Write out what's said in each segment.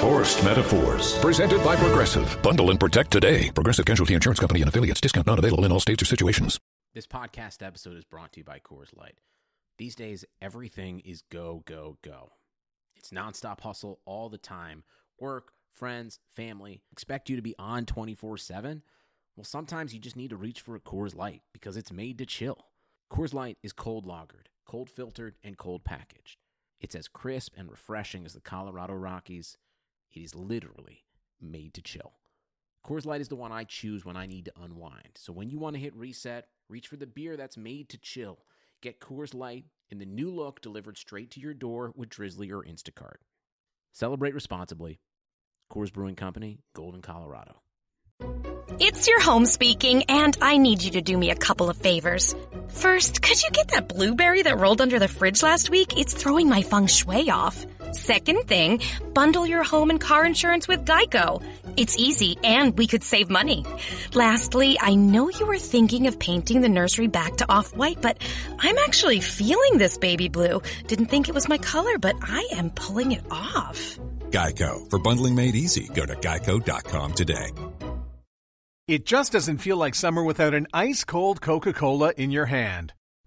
Forced Metaphors. Presented by Progressive. Bundle and protect today. Progressive Casualty Insurance Company and affiliates. Discount not available in all states or situations. This podcast episode is brought to you by Coors Light. These days, everything is go, go, go. It's nonstop hustle all the time. Work, friends, family expect you to be on 24 7. Well, sometimes you just need to reach for a Coors Light because it's made to chill. Coors Light is cold lagered, cold filtered, and cold packaged. It's as crisp and refreshing as the Colorado Rockies. It is literally made to chill. Coors Light is the one I choose when I need to unwind. So when you want to hit reset, reach for the beer that's made to chill. Get Coors Light in the new look delivered straight to your door with Drizzly or Instacart. Celebrate responsibly. Coors Brewing Company, Golden, Colorado. It's your home speaking, and I need you to do me a couple of favors. First, could you get that blueberry that rolled under the fridge last week? It's throwing my feng shui off. Second thing, bundle your home and car insurance with Geico. It's easy and we could save money. Lastly, I know you were thinking of painting the nursery back to off-white, but I'm actually feeling this baby blue. Didn't think it was my color, but I am pulling it off. Geico. For bundling made easy, go to geico.com today. It just doesn't feel like summer without an ice cold Coca Cola in your hand.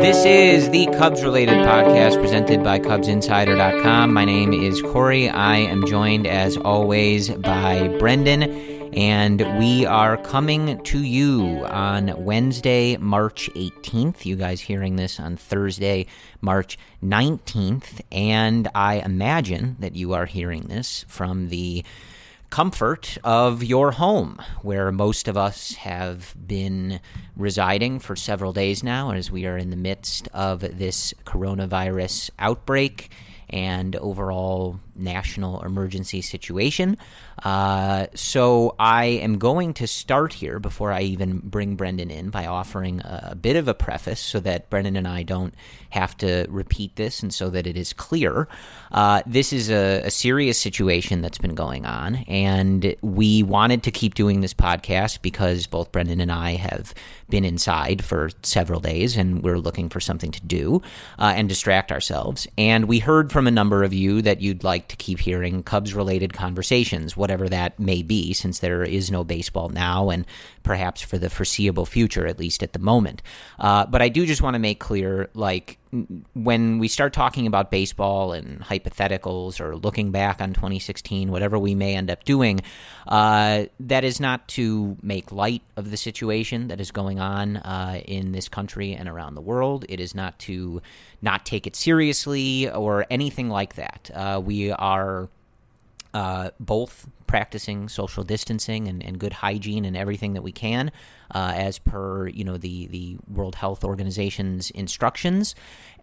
This is the Cubs related podcast presented by CubsInsider.com. My name is Corey. I am joined, as always, by Brendan, and we are coming to you on Wednesday, March 18th. You guys hearing this on Thursday, March 19th, and I imagine that you are hearing this from the comfort of your home, where most of us have been residing for several days now, as we are in the midst of this coronavirus outbreak and overall national emergency situation. Uh, so I am going to start here before I even bring Brendan in by offering a, a, bit of a preface so that Brendan and I don't have to repeat this and so that it is clear. Uh, this is a, a serious situation that's been going on, and we wanted to keep doing this podcast because both Brendan and I have been inside for several days and we're looking for something to do uh, and distract ourselves. And we heard from a number of you that you'd like to keep hearing Cubs related conversations, whatever that may be, since there is no baseball now and perhaps for the foreseeable future, at least at the moment. Uh, but I do just want to make clear like, when we start talking about baseball and hypotheticals or looking back on 2016, whatever we may end up doing, uh, that is not to make light of the situation that is going on uh, in this country and around the world. It is not to not take it seriously or anything like that. Uh, we are uh, both practicing social distancing and, and, good hygiene and everything that we can, uh, as per you know the the World Health Organization's instructions.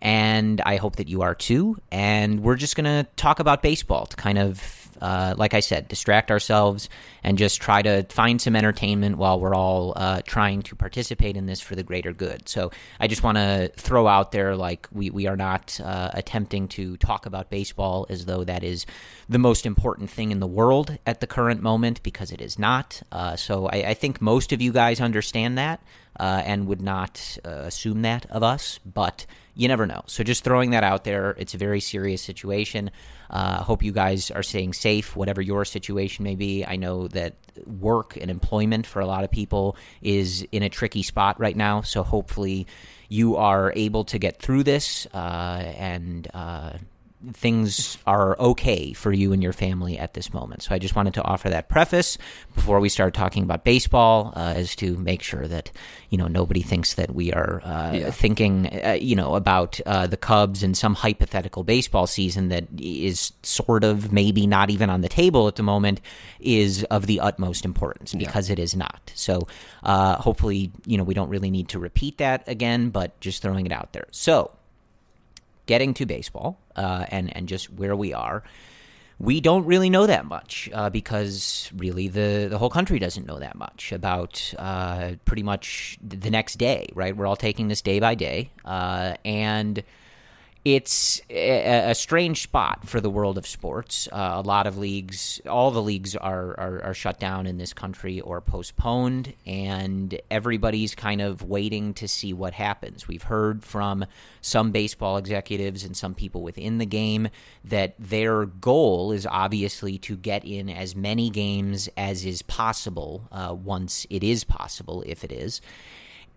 And I hope that you are too. And we're just going to talk about baseball to kind of uh, like I said, distract ourselves and just try to find some entertainment while we're all uh, trying to participate in this for the greater good. So I just want to throw out there like we, we are not uh, attempting to talk about baseball as though that is the most important thing in the world at the current moment because it is not. Uh, so I, I, think most of you guys understand that uh, and would not uh, assume that of us, but you never know. So just throwing that out there, it's a very serious situation. Uh, hope you guys are staying safe, whatever your situation may be. I know that work and employment for a lot of people is in a tricky spot right now. So hopefully you are able to get through this uh, and uh, things are okay for you and your family at this moment. So I just wanted to offer that preface before we start talking about baseball, uh, as to make sure that you know nobody thinks that we are uh, yeah. thinking uh, you know about uh, the Cubs and some hypothetical baseball season that is sort of maybe not even on the table at the moment is of the utmost importance because yeah. it is not. So uh, hopefully you know we don't really need to repeat that again, but just throwing it out there. So getting to baseball uh, and and just where we are, we don't really know that much uh, because really the the whole country doesn't know that much about uh, pretty much the next day. Right, we're all taking this day by day, uh, and it's a, a, strange spot for the world of sports. Uh, a lot of leagues, all the leagues are, are, are shut down in this country or postponed, and everybody's kind of waiting to see what happens. We've heard from some baseball executives and some people within the game that their goal is obviously to get in as many games as is possible uh, once it is possible, if it is.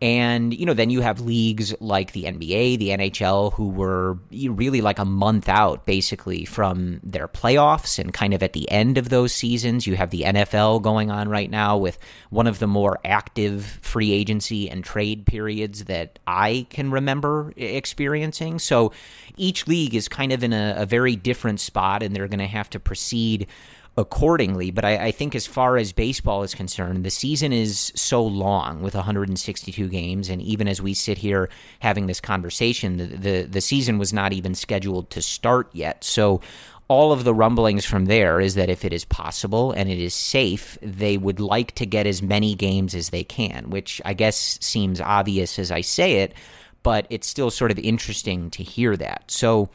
And, you know, then you have leagues like the NBA, the NHL, who were really like a month out basically from their playoffs and kind of at the end of those seasons. You have the NFL going on right now with one of the more active free agency and trade periods that I can remember experiencing. So each league is kind of in a, a very different spot and they're going to have to proceed accordingly. But I, I, think as far as baseball is concerned, the season is so long with 162 games, and even as we sit here having this conversation, the the, the season was not even scheduled to start yet. So. All of the rumblings from there is that if it is possible and it is safe, they would like to get as many games as they can, which I guess seems obvious as I say it, but it's still sort of interesting to hear that. So,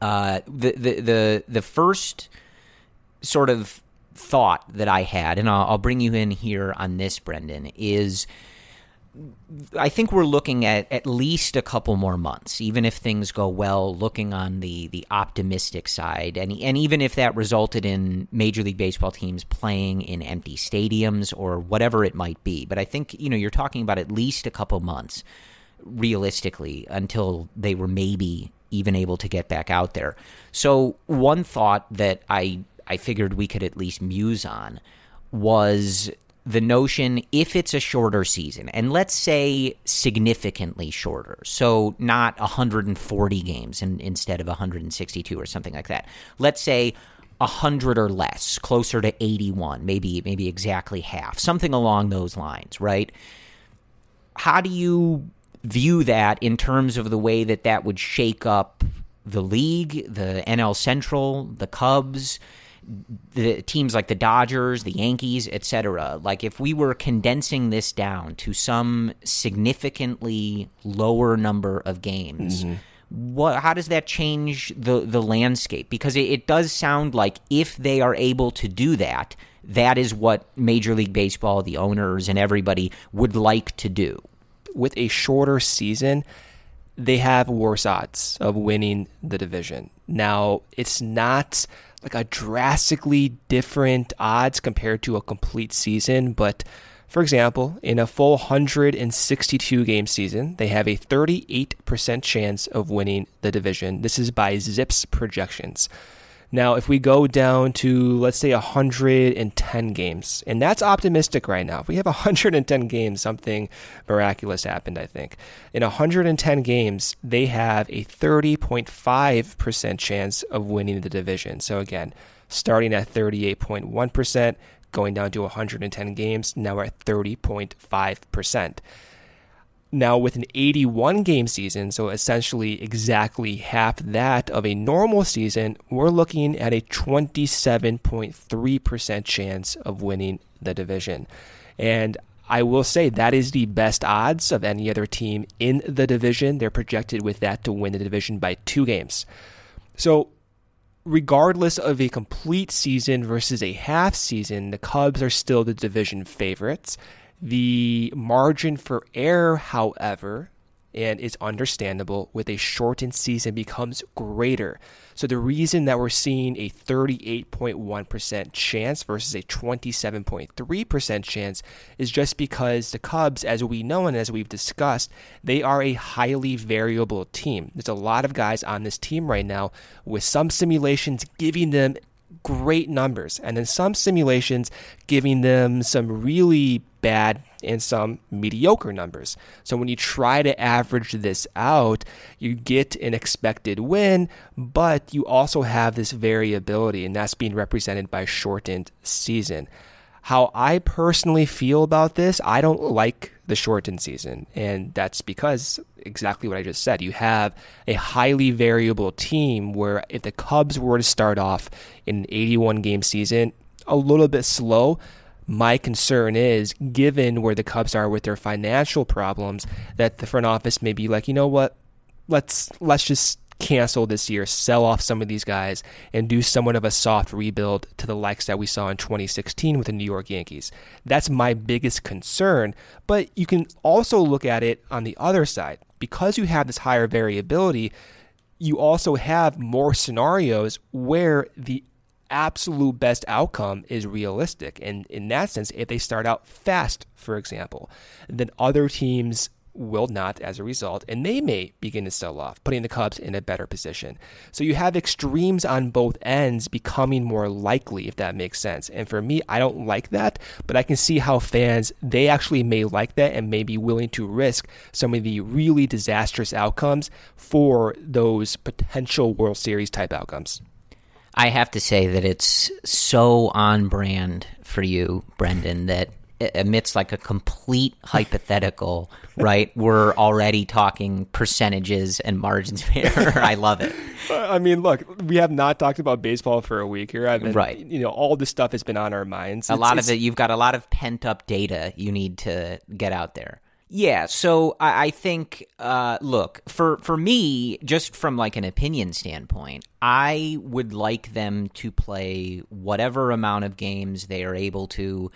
uh, the the the the first sort of thought that I had, and I'll, I'll bring you in here on this, Brendan, is I think we're looking at at least a couple more months, even if things go well. Looking on the the optimistic side, and and even if that resulted in Major League Baseball teams playing in empty stadiums or whatever it might be, but I think you know you're talking about at least a couple months, realistically, until they were maybe even able to get back out there. So one thought that I I figured we could at least muse on was the notion if it's a shorter season, and let's say significantly shorter, so not 140 games in, instead of 162 or something like that. Let's say 100 or less, closer to 81, maybe maybe exactly half, something along those lines, right? How do you view that in terms of the way that that would shake up the league, the NL Central, the Cubs? The teams like the Dodgers, the Yankees, etc. Like if we were condensing this down to some significantly lower number of games, mm-hmm. what how does that change the the landscape? Because it, it does sound like if they are able to do that, that is what Major League Baseball, the owners, and everybody would like to do. With a shorter season, they have worse odds of winning the division. Now, it's not like a drastically different odds compared to a complete season. But for example, in a full 162 game season, they have a 38% chance of winning the division. This is by ZiPS projections. Now, if we go down to, let's say, 110 games, and that's optimistic right now. If we have 110 games, something miraculous happened, I think. In 110 games, they have a 30.5% chance of winning the division. So, again, starting at 38.1%, going down to 110 games, now we're at 30.5%. Now, with an 81 game season, so essentially exactly half that of a normal season, we're looking at a 27.3% chance of winning the division. And I will say that is the best odds of any other team in the division. They're projected with that to win the division by two games. So, regardless of a complete season versus a half season, the Cubs are still the division favorites. The margin for error, however, and it's understandable with a shortened season becomes greater. So the reason that we're seeing a 38.1% chance versus a 27.3% chance is just because the Cubs, as we know and as we've discussed, they are a highly variable team. There's a lot of guys on this team right now with some simulations giving them great numbers, and then some simulations giving them some really bad and some mediocre numbers. So when you try to average this out, you get an expected win, but you also have this variability, and that's being represented by shortened season. How I personally feel about this, I don't like the shortened season. And that's because exactly what I just said. You have a highly variable team where if the Cubs were to start off in an 81 game season, a little bit slow, my concern is, given where the Cubs are with their financial problems, that the front office may be like, you know what, let's let's just cancel this year, sell off some of these guys, and do somewhat of a soft rebuild to the likes that we saw in 2016 with the New York Yankees. That's my biggest concern. But you can also look at it on the other side. Because you have this higher variability, you also have more scenarios where the absolute best outcome is realistic. And in that sense, if they start out fast, for example, then other teams will not as a result, and they may begin to sell off, putting the Cubs in a better position. So you have extremes on both ends becoming more likely, if that makes sense. And for me, I don't like that, but I can see how fans, they actually may like that and may be willing to risk some of the really disastrous outcomes for those potential World Series type outcomes. I have to say that it's so on brand for you, Brendan, that amidst like a complete hypothetical, right? We're already talking percentages and margins here. I love it. I mean, look, we have not talked about baseball for a week here. I've been, right. You know, all this stuff has been on our minds. A it's, lot of it, you've got a lot of pent up data you need to get out there. Yeah, so I, I think, uh, look, for for me, just from like an opinion standpoint, I would like them to play whatever amount of games they are able to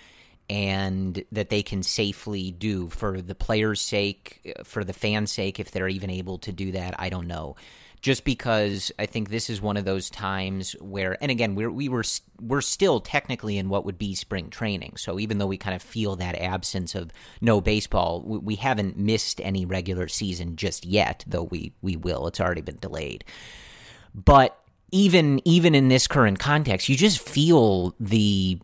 and that they can safely do for the players' sake, for the fans' sake, if they're even able to do that. I don't know. Just because I think this is one of those times where, and again, we're, we were we're still technically in what would be spring training. So even though we kind of feel that absence of no baseball, we, we haven't missed any regular season just yet. Though we we will. It's already been delayed. But even even in this current context, you just feel the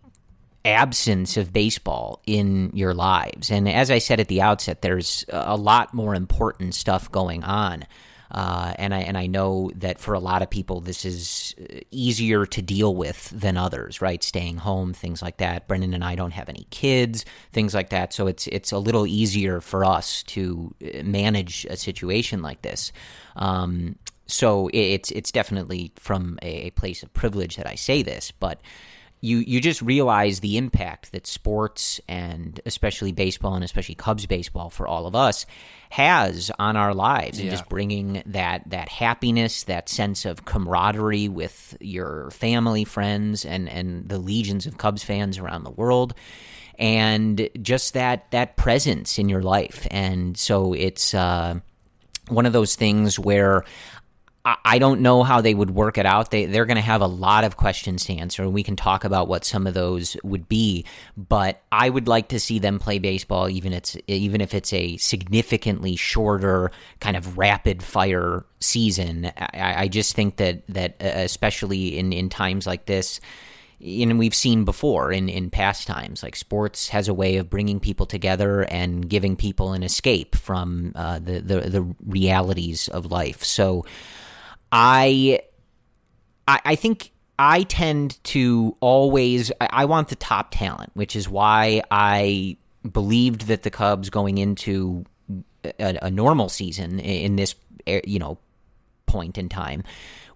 absence of baseball in your lives. And as I said at the outset, there's a lot more important stuff going on. Uh, and I and I know that for a lot of people this is easier to deal with than others, right? Staying home, things like that. Brendan and I don't have any kids, things like that, so it's it's a little easier for us to uh, manage a situation like this. Um, so it's it's definitely from a place of privilege that I say this, but you you just realize the impact that sports and especially baseball and especially Cubs baseball for all of us has on our lives and just bringing that that happiness, that sense of camaraderie with your family, friends, and and the legions of Cubs fans around the world, and just that that presence in your life. And so it's uh, one of those things where I don't know how they would work it out. They they're going to have a lot of questions to answer, and we can talk about what some of those would be. But I would like to see them play baseball, even it's even if it's a significantly shorter kind of rapid fire season. I, I just think that that uh, especially in in times like this. And we've seen before in, in past times, like sports has a way of bringing people together and giving people an escape from uh, the, the the realities of life. So, I, I, I think I tend to always I, I want the top talent, which is why I believed that the Cubs going into a, a normal season in this you know point in time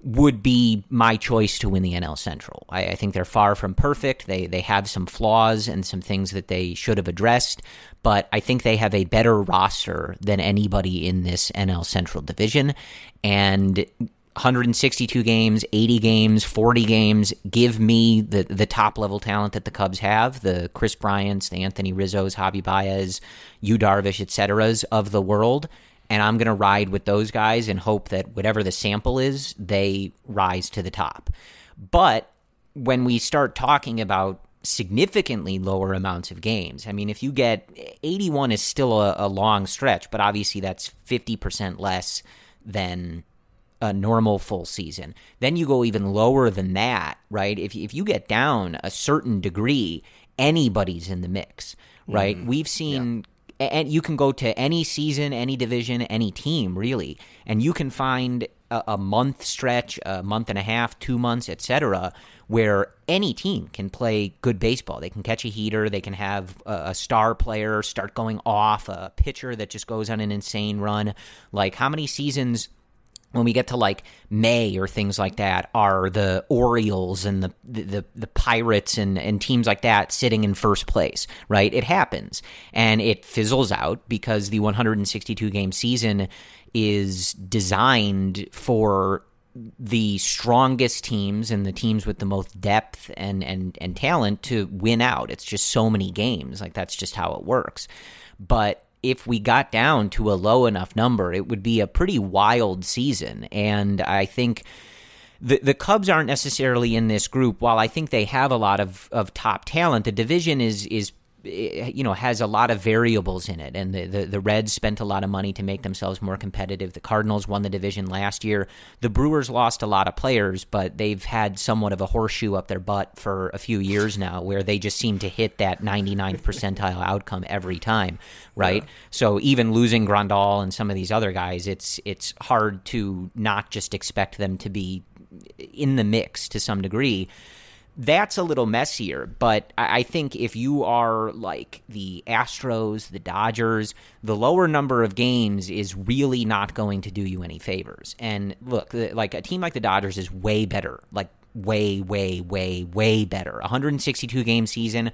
would be my choice to win the NL Central. I, I, think they're far from perfect. They they have some flaws and some things that they should have addressed, but I think they have a better roster than anybody in this NL Central division. And 162 games, 80 games, 40 games. Give me the the top level talent that the Cubs have, the Kris Bryants, the Anthony Rizzos, Javy Baez, Yu Darvish, etc.'s of the world, and I'm going to ride with those guys and hope that whatever the sample is, they rise to the top. But when we start talking about significantly lower amounts of games, I mean, if you get 81 is still a, a long stretch, but obviously that's 50% less than a normal full season. Then you go even lower than that, right? If if you get down a certain degree, anybody's in the mix, right? Mm-hmm. We've seen yeah. and you can go to any season, any division, any team, really, and you can find a, a month stretch, a month and a half, two months, etc., where any team can play good baseball. They can catch a heater, they can have a, a, star player start going off, a pitcher that just goes on an insane run. Like how many seasons when we get to like May or things like that, are the Orioles and the the, the Pirates and, and teams like that sitting in first place, right? It happens and it fizzles out because the 162 game season is designed for the strongest teams and the teams with the most depth and, and, and talent to win out. It's just so many games. Like that's just how it works. But if we got down to a low enough number, it would be a pretty wild season. And I think the the Cubs aren't necessarily in this group. While I think they have a lot of, of top talent, the division is is Eh, you know has a lot of variables in it. And the, the, the reds spent a lot of money to make themselves more competitive. The cardinals won the division last year. The brewers lost a lot of players but they've had somewhat of a horseshoe up their butt for a few years now where they just seem to hit that 99th percentile outcome every time right? Yeah. so even losing grandal and some of these other guys it's it's hard to not just expect them to be in the mix to some degree that's a little messier. But I think if you are like the Astros, the Dodgers, the lower number of games is really not going to do you any favors. And look, like a team like the Dodgers is way better, like way, way, way, way better. 162 game season.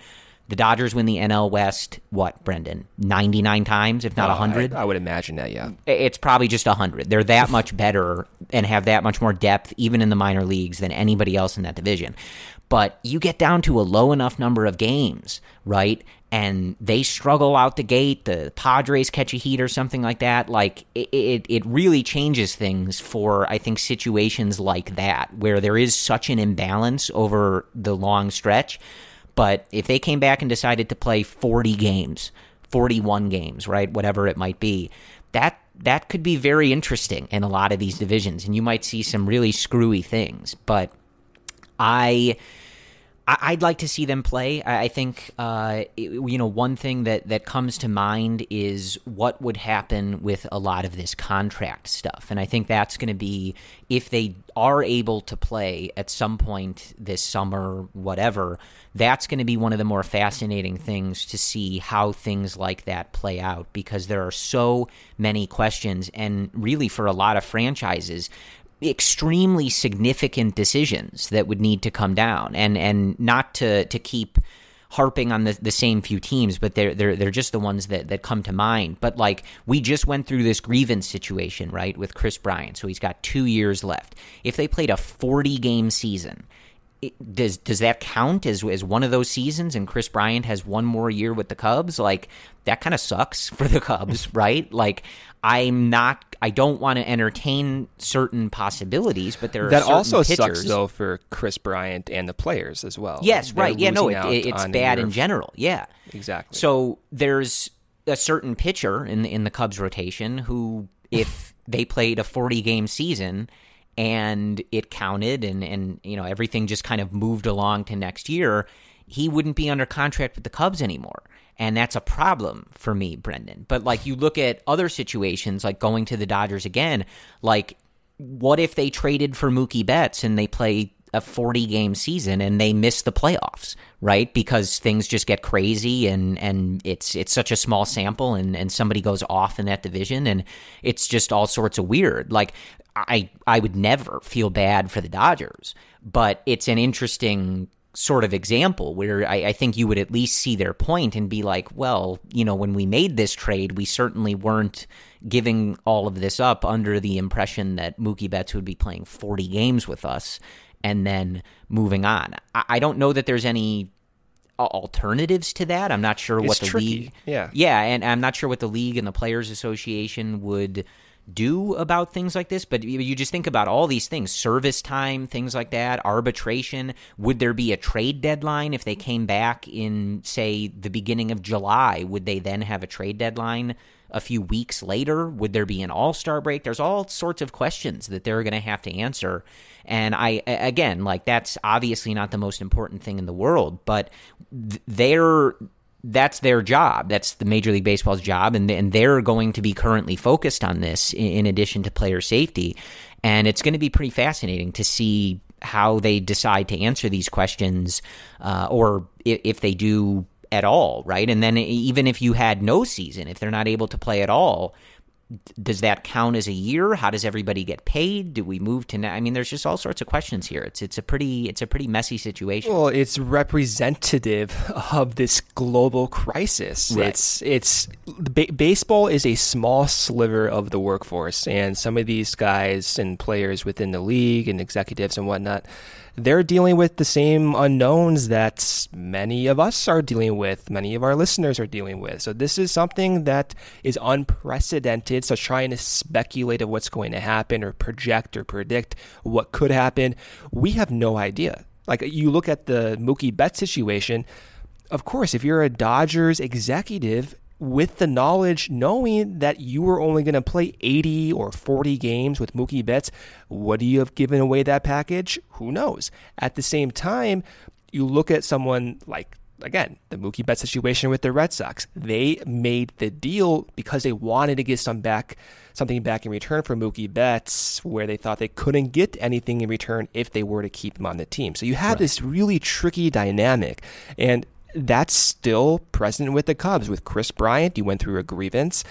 The Dodgers win the NL West, what, Brendan? 99 times, if not 100? I, I, would imagine that, yeah. It's probably just 100. They're that much better and have that much more depth, even in the minor leagues, than anybody else in that division. But you get down to a low enough number of games, right? And they struggle out the gate. The Padres catch a heat or something like that. Like it, it, it really changes things for I think situations like that where there is such an imbalance over the long stretch. But if they came back and decided to play 40 games, 41 games, right, whatever it might be, that that could be very interesting in a lot of these divisions, and you might see some really screwy things. But I I'd like to see them play. I think uh, you know one thing that that comes to mind is what would happen with a lot of this contract stuff, and I think that's going to be if they are able to play at some point this summer, whatever. That's going to be one of the more fascinating things to see how things like that play out because there are so many questions, and really for a lot of franchises, extremely significant decisions that would need to come down and and not to to keep harping on the, the same few teams, but they're they're they're just the ones that, that come to mind. But like we just went through this grievance situation, right, with Kris Bryant. So he's got two years left. If they played a forty game season, it, does does that count as as one of those seasons? And Kris Bryant has one more year with the Cubs. Like that kind of sucks for the Cubs, right? Like I'm not. I don't want to entertain certain possibilities, but there are that also pitchers. sucks though for Kris Bryant and the players as well. Yes, They're right. Yeah, no, it, it's bad in general. Yeah, exactly. So there's a certain pitcher in the, in the Cubs rotation who, if they played a 40 game season and it counted and and you know everything just kind of moved along to next year, he wouldn't be under contract with the Cubs anymore. And that's a problem for me, Brendan. But like you look at other situations, like going to the Dodgers again, like what if they traded for Mookie Betts and they play a 40 game season and they miss the playoffs, right? Because things just get crazy and, and it's it's such a small sample and, and somebody goes off in that division and it's just all sorts of weird. Like I I would never feel bad for the Dodgers, but it's an interesting sort of example where I, I, think you would at least see their point and be like, well, you know, when we made this trade, we certainly weren't giving all of this up under the impression that Mookie Betts would be playing 40 games with us and then moving on. I, I don't know that there's any alternatives to that. I'm not sure It's what the tricky. league. Yeah. yeah, and I'm not sure what the league and the players' association would do about things like this. But you just think about all these things: service time, things like that, arbitration. Would there be a trade deadline if they came back in, say, the beginning of July? Would they then have a trade deadline? A few weeks later, would there be an all star break? There's all sorts of questions that they're going to have to answer. And I, again, like that's obviously not the most important thing in the world, but th- they're that's their job. That's the Major League Baseball's job, and and they're going to be currently focused on this in, in addition to player safety. And it's going to be pretty fascinating to see how they decide to answer these questions, uh, or if, if they do at all, right? And then even if you had no season, if they're not able to play at all, does that count as a year? How does everybody get paid? Do we move to? na- I mean, there's just all sorts of questions here. It's it's a pretty it's a pretty messy situation. Well, it's representative of this global crisis. Right. It's it's ba- baseball is a small sliver of the workforce, and some of these guys and players within the league and executives and whatnot, they're dealing with the same unknowns that many of us are dealing with, many of our listeners are dealing with. So this is something that is unprecedented. So trying to speculate of what's going to happen or project or predict what could happen, we have no idea. Like you look at the Mookie Betts situation, of course, if you're a Dodgers executive with the knowledge, knowing that you were only going to play 80 or 40 games with Mookie Betts, would you have given away that package? Who knows? At the same time, you look at someone like again, the Mookie Betts situation with the Red Sox. They made the deal because they wanted to get some back, something back in return for Mookie Betts, where they thought they couldn't get anything in return if they were to keep him on the team. So you have this really tricky dynamic, and that's still present with the Cubs. With Kris Bryant, you went through a grievance.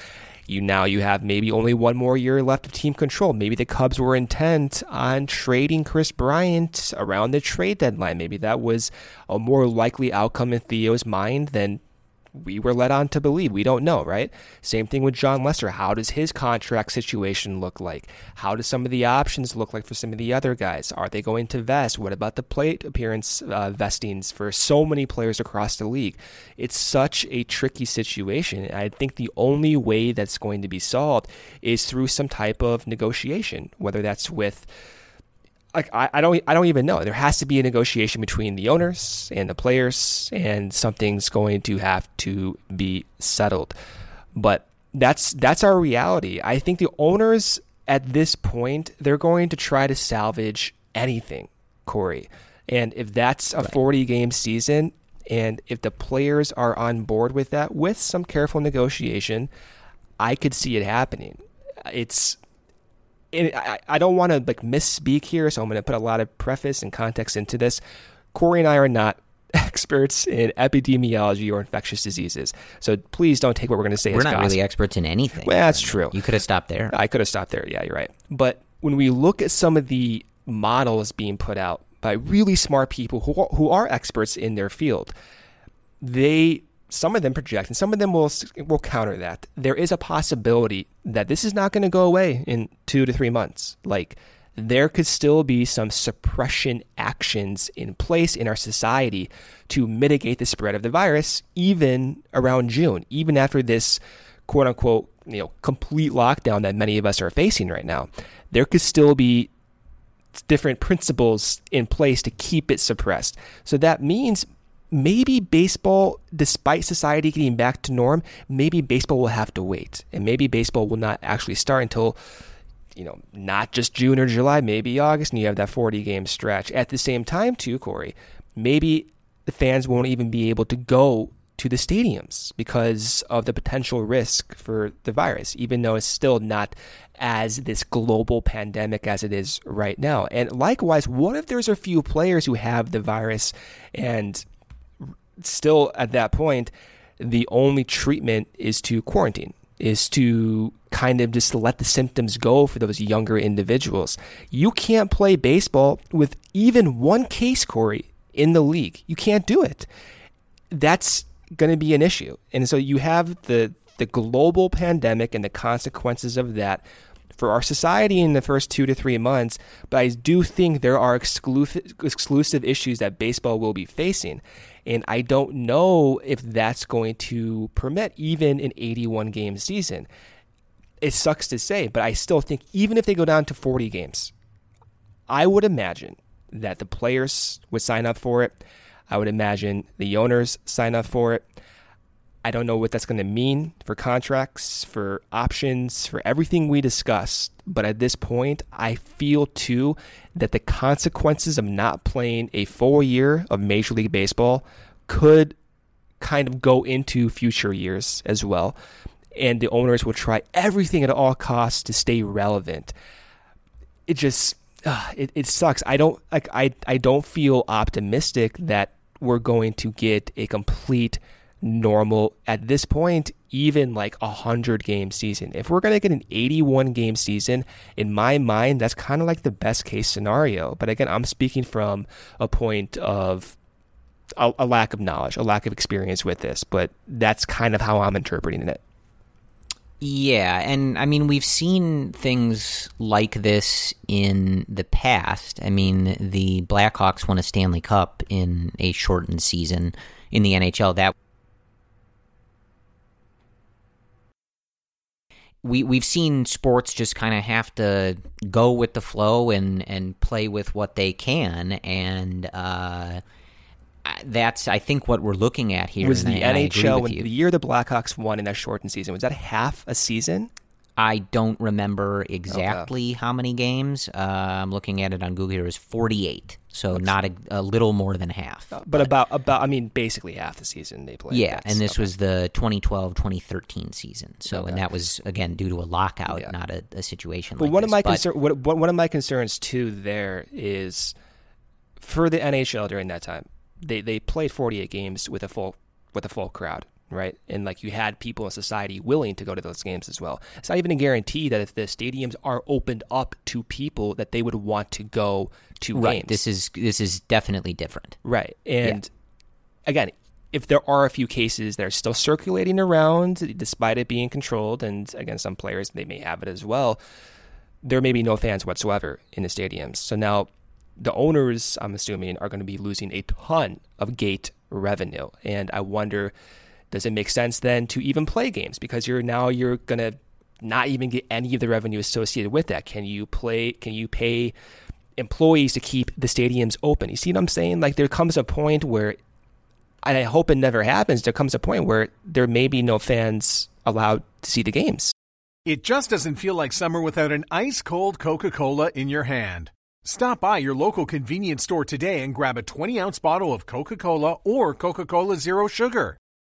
You now you have maybe only one more year left of team control. Maybe the Cubs were intent on trading Kris Bryant around the trade deadline. Maybe that was a more likely outcome in Theo's mind than we were led on to believe. We don't know, right? Same thing with Jon Lester. How does his contract situation look like? How do some of the options look like for some of the other guys? Are they going to vest? What about the plate appearance uh, vestings for so many players across the league? It's such a tricky situation. I think the only way that's going to be solved is through some type of negotiation, whether that's with like I, I don't I don't even know. There has to be a negotiation between the owners and the players, and something's going to have to be settled. But that's that's our reality. I think the owners at this point they're going to try to salvage anything, Corey. And if that's a 40 game season, and if the players are on board with that, with some careful negotiation, I could see it happening. It's and I, I don't want to like misspeak here, so I'm going to put a lot of preface and context into this. Corey and I are not experts in epidemiology or infectious diseases, so please don't take what we're going to say We're as not gospel. really experts in anything. Well, that's true. You could have stopped there. I could have stopped there. Yeah, you're right. But when we look at some of the models being put out by really smart people who are, who are experts in their field, they some of them project and some of them will will counter that. There is a possibility that this is not going to go away in 2 to 3 months. Like there could still be some suppression actions in place in our society to mitigate the spread of the virus even around June, even after this quote unquote, you know, complete lockdown that many of us are facing right now. There could still be different principles in place to keep it suppressed. So that means maybe baseball, despite society getting back to norm, maybe baseball will have to wait. And maybe baseball will not actually start until, you know, not just June or July, maybe August, and you have that 40 game stretch. At the same time, too, Corey, maybe the fans won't even be able to go to the stadiums because of the potential risk for the virus, even though it's still not as this global pandemic as it is right now. And likewise, what if there's a few players who have the virus and still at that point, the only treatment is to quarantine, is to kind of just let the symptoms go for those younger individuals. You can't play baseball with even one case, Corey, in the league. You can't do it. That's going to be an issue. And so you have the the global pandemic and the consequences of that for our society in the first two to three months. But I do think there are exclusive exclusive issues that baseball will be facing, and I don't know if that's going to permit even an 81 game season. It sucks to say, but I still think even if they go down to 40 games, I would imagine that the players would sign up for it. I would imagine the owners sign up for it. I don't know what that's going to mean for contracts, for options, for everything we discussed. But at this point, I feel too that the consequences of not playing a full year of Major League Baseball could kind of go into future years as well. And the owners will try everything at all costs to stay relevant. It just uh, it, it sucks. I don't like I I don't feel optimistic that we're going to get a complete normal at this point even like a 100 game season if we're going to get an 81 game season in my mind that's kind of like the best case scenario but again i'm speaking from a point of a, a lack of knowledge a lack of experience with this but that's kind of how i'm interpreting it yeah, and I mean, we've seen things like this in the past. I mean, the Blackhawks won a Stanley Cup in a shortened season in the NHL. That we we've seen sports just kind of have to go with the flow and and play with what they can, and uh, that's I think what we're looking at here. Was the I, NHL I the year the Blackhawks won in that shortened season? Was that half a season? I don't remember exactly okay. how many games. Uh, I'm looking at it on Google here. It was 48, so Looks not a, a, little more than half. But, but, about about I mean basically half the season they played. Yeah, and this okay. was the 2012-2013 season. So okay. and that was again due to a lockout, yeah. not a, a, situation. But like one this. of my but, concern, what, one of my concerns too there is for the NHL during that time they they played 48 games with a full with a full crowd, right? And like you had people in society willing to go to those games as well. It's not even a guarantee that if the stadiums are opened up to people that they would want to go to right. games. This is this is definitely different. Right. And yeah. again, if there are a few cases that are still circulating around despite it being controlled and again some players they may have it as well, there may be no fans whatsoever in the stadiums. So now the owners, I'm assuming, are going to be losing a ton of gate revenue. And I wonder, does it make sense then to even play games? Because you're now you're going to not even get any of the revenue associated with that. Can you play? Can you pay employees to keep the stadiums open? You see what I'm saying? Like there comes a point where, and I hope it never happens. There comes a point where there may be no fans allowed to see the games. It just doesn't feel like summer without an ice cold Coca Cola in your hand. Stop by your local convenience store today and grab a 20 ounce bottle of Coca Cola or Coca Cola Zero Sugar.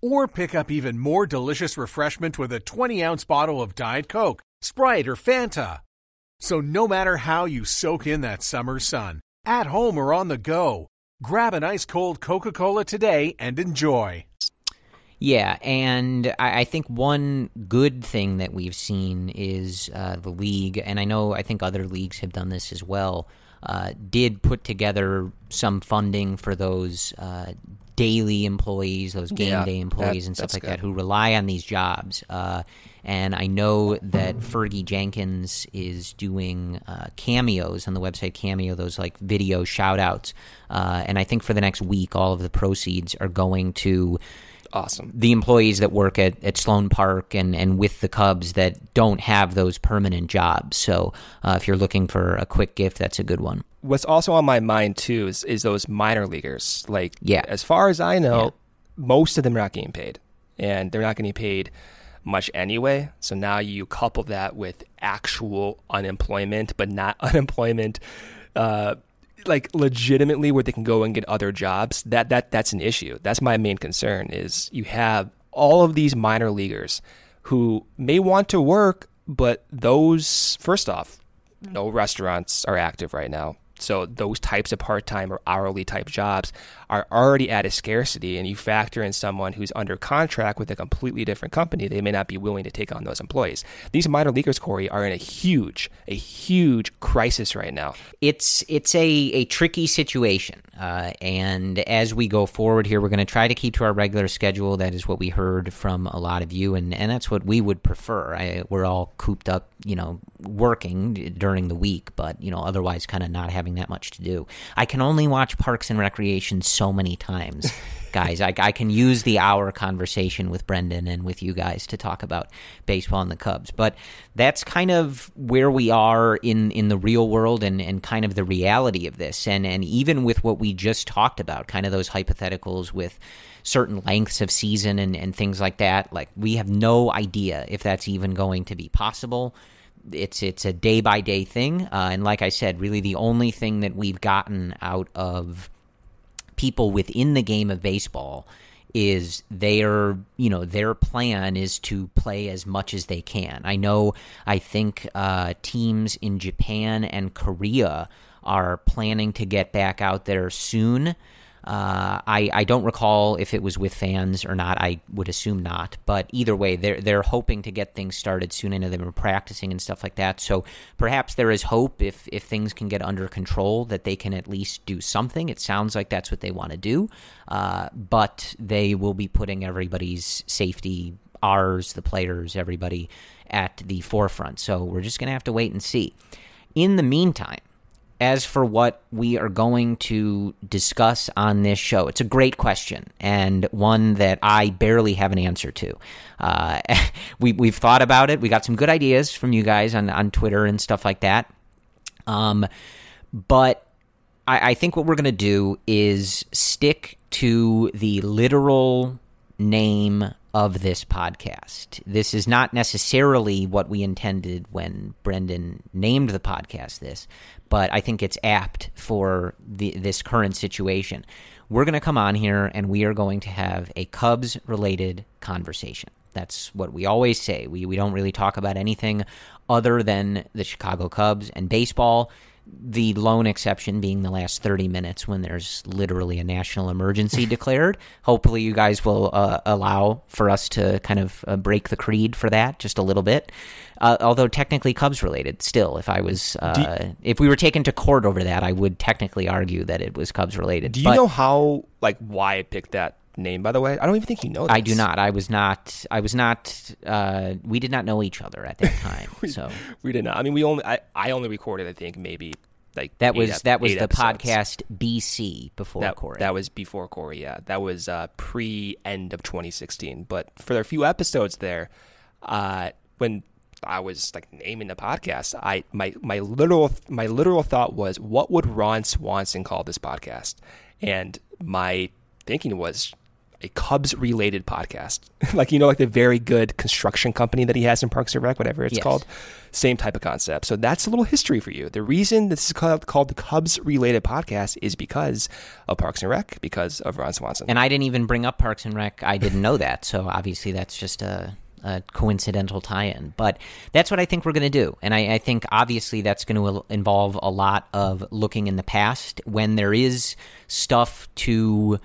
Or pick up even more delicious refreshment with a 20 ounce bottle of Diet Coke, Sprite, or Fanta. So, no matter how you soak in that summer sun, at home or on the go, grab an ice cold Coca Cola today and enjoy. Yeah, and I, think one good thing that we've seen is uh, the league, and I know I think other leagues have done this as well uh, did put together some funding for those uh, daily employees, those game yeah, day employees, that, and stuff like good. that who rely on these jobs. Uh, and I know that Fergie Jenkins is doing uh, cameos on the website Cameo, those like video shout outs. Uh, and I think for the next week, all of the proceeds are going to awesome. The employees that work at, at Sloan Park and, and with the Cubs that don't have those permanent jobs. So uh, if you're looking for a quick gift, that's a good one. What's also on my mind too is, is those minor leaguers. Like, yeah. as far as I know, yeah. most of them are not getting paid, and they're not getting paid much anyway. So now you couple that with actual unemployment, but not unemployment. Uh, like legitimately where they can go and get other jobs, that that that's an issue. That's my main concern is you have all of these minor leaguers who may want to work, but those first off, mm-hmm. no restaurants are active right now. So those types of part-time or hourly type jobs are already at a scarcity and you factor in someone who's under contract with a completely different company, they may not be willing to take on those employees. These minor leaguers, Corey, are in a huge, a huge crisis right now. It's it's a, a tricky situation. Uh, and as we go forward here, we're going to try to keep to our regular schedule. That is what we heard from a lot of you, and, and that's what we would prefer. I, we're all cooped up, you know, working during the week, but, you know, otherwise kind of not having that much to do. I can only watch Parks and Recreation so many times. guys. I, I, can use the hour conversation with Brendan and with you guys to talk about baseball and the Cubs. But that's kind of where we are in, in the real world and, and kind of the reality of this. And, and even with what we just talked about, kind of those hypotheticals with certain lengths of season and, and things like that, like we have no idea if that's even going to be possible it's it's a day by day thing, uh, and like I said, really the only thing that we've gotten out of people within the game of baseball is their you know their plan is to play as much as they can. I know I think uh, teams in Japan and Korea are planning to get back out there soon. Uh, I, I don't recall if it was with fans or not. I would assume not. But either way, they're they're hoping to get things started soon. I know they've been practicing and stuff like that. So perhaps there is hope if if things can get under control that they can at least do something. It sounds like that's what they want to do. Uh, but they will be putting everybody's safety, ours, the players, everybody, at the forefront. So we're just gonna have to wait and see. In the meantime as for what we are going to discuss on this show, it's a great question and one that I barely have an answer to. Uh, we, we've thought about it. We got some good ideas from you guys on, on Twitter and stuff like that. Um, but I, I think what we're going to do is stick to the literal name of this podcast. This is not necessarily what we intended when Brendan named the podcast this, but I think it's apt for the, this current situation. We're going to come on here and we are going to have a Cubs related conversation. That's what we always say. We, we don't really talk about anything other than the Chicago Cubs and baseball the lone exception being the last 30 minutes when there's literally a national emergency declared. Hopefully, you guys will uh, allow for us to kind of uh, break the creed for that just a little bit. Uh, although technically Cubs related, still, if I was, uh, you, if we were taken to court over that, I would technically argue that it was Cubs related. Do you but, know how, like, why I picked that name by the way. I don't even think you know this. i do not. I was not i was not uh, we did not know each other at that time we, so. we did not. I mean we only i, I only recorded i think maybe like that was ep- that was the episodes. podcast bc before that, corey. that was before corey yeah. That was uh, pre end of 2016 but for a few episodes there uh, when I was like naming the podcast, I my my literal my literal thought was, what would Ron Swanson call this podcast? And my thinking was a Cubs related podcast. like, you know, like the very good construction company that he has in Parks and Rec, whatever it's yes. called. Same type of concept. So that's a little history for you. The reason this is called, called the Cubs related podcast is because of Parks and Rec, because of Ron Swanson. And I didn't even bring up Parks and Rec. I didn't know that. So obviously that's just a a coincidental tie-in. But that's what I think we're going to do, and I, I, think obviously that's going to involve a lot of looking in the past when there is stuff to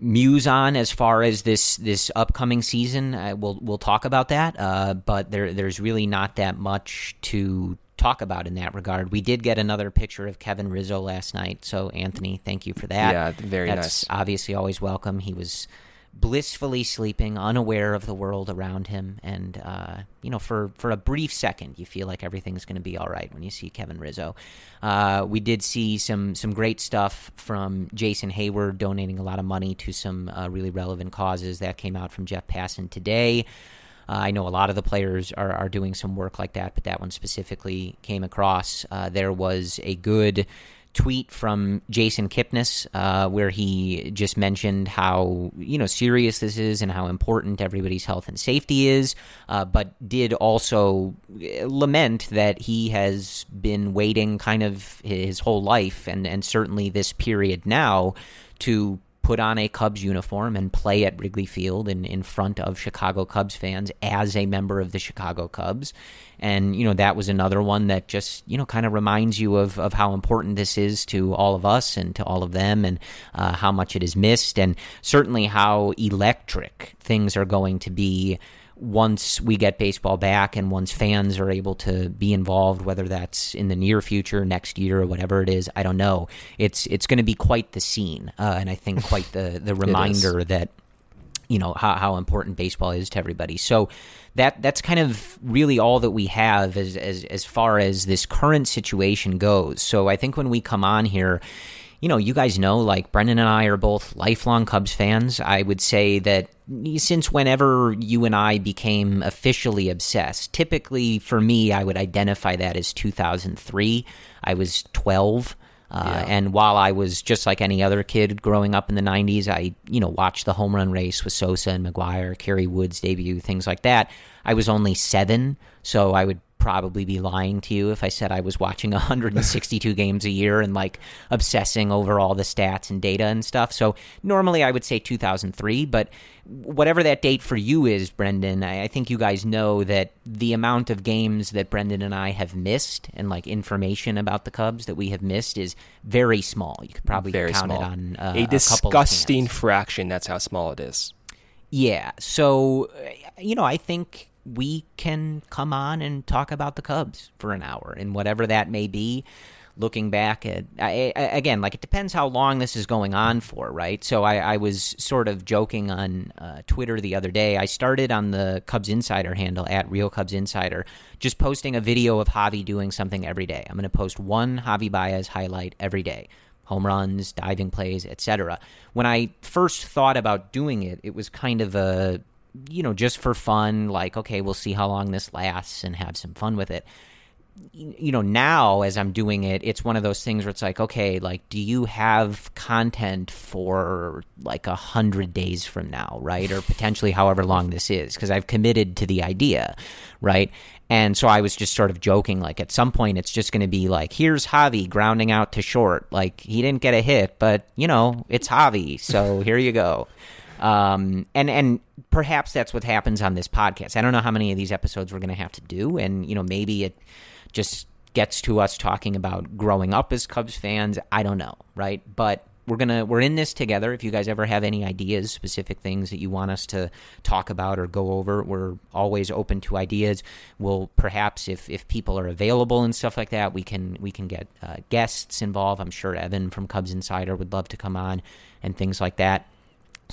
muse on as far as this this upcoming season. Uh, we'll we'll talk about that, uh, but there there's really not that much to talk about in that regard. We did get another picture of Kevin Rizzo last night, so Anthony, thank you for that. Yeah, very That's nice. Obviously, always welcome. He was blissfully sleeping, unaware of the world around him. And, uh, you know, for, for a brief second, you feel like everything's going to be all right when you see Kevin Rizzo. Uh, we did see some, some great stuff from Jason Heyward donating a lot of money to some uh, really relevant causes. That came out from Jeff Passan today. Uh, I know a lot of the players are, are doing some work like that, but that one specifically came across. Uh, there was a good tweet from Jason Kipnis uh, where he just mentioned how you know serious this is and how important everybody's health and safety is, uh, but did also lament that he has been waiting kind of his whole life and and certainly this period now to put on a Cubs uniform and play at Wrigley Field in, in front of Chicago Cubs fans as a member of the Chicago Cubs. And, you know, that was another one that just, you know, kind of reminds you of, of how important this is to all of us and to all of them and uh, how much it is missed and certainly how electric things are going to be once we get baseball back and once fans are able to be involved, whether that's in the near future, next year, or whatever it is, I don't know. It's it's going to be quite the scene, uh, and I think quite the the reminder that you know how, how important baseball is to everybody. So that that's kind of really all that we have as as as far as this current situation goes. So I think when we come on here you know, you guys know, like Brendan and I are both lifelong Cubs fans. I would say that since whenever you and I became officially obsessed, typically for me, I would identify that as 2003. I was 12. Uh, yeah. And while I was just like any other kid growing up in the 90s, I, you know, watched the home run race with Sosa and McGwire, Kerry Wood's debut, things like that. I was only seven, so I would probably be lying to you if I said I was watching 162 games a year and like obsessing over all the stats and data and stuff. So normally I would say 2003, but whatever that date for you is, Brendan, I, think you guys know that the amount of games that Brendan and I have missed and like information about the Cubs that we have missed is very small. You could probably very count small. it on uh, a, a disgusting fraction. That's how small it is. Yeah. So, you know, I think we can come on and talk about the Cubs for an hour and whatever that may be. Looking back at I, I, again, like it depends how long this is going on for, right? So I, I was sort of joking on uh, Twitter the other day. I started on the Cubs Insider handle at Real Cubs Insider, just posting a video of Javy doing something every day. I'm going to post one Javy Baez highlight every day home runs, diving plays, etc. When I first thought about doing it, it was kind of a you know, just for fun, like, okay, we'll see how long this lasts and have some fun with it. You know, now as I'm doing it, it's one of those things where it's like, okay, like, do you have content for like a hundred days from now, right? Or potentially however long this is, because I've committed to the idea, right? And so I was just sort of joking, like, at some point it's just going to be like, here's Javy grounding out to short. Like, he didn't get a hit, but, you know, it's Javy. So here you go. Um, and and perhaps that's what happens on this podcast. I don't know how many of these episodes we're going to have to do, and you know maybe it just gets to us talking about growing up as Cubs fans. I don't know, right? But we're gonna we're in this together. If you guys ever have any ideas, specific things that you want us to talk about or go over, we're always open to ideas. We'll perhaps if if people are available and stuff like that, we can we can get uh, guests involved. I'm sure Evan from Cubs Insider would love to come on and things like that.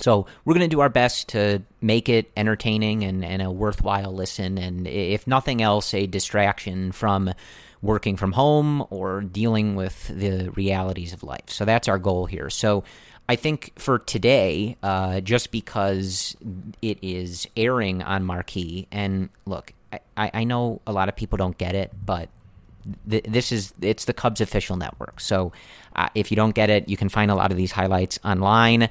So we're going to do our best to make it entertaining and, and a worthwhile listen, and if nothing else, a distraction from working from home or dealing with the realities of life. So that's our goal here. So I think for today, uh, just because it is airing on Marquee, and look, I, I know a lot of people don't get it, but this is it's the Cubs official network. So uh, if you don't get it, you can find a lot of these highlights online.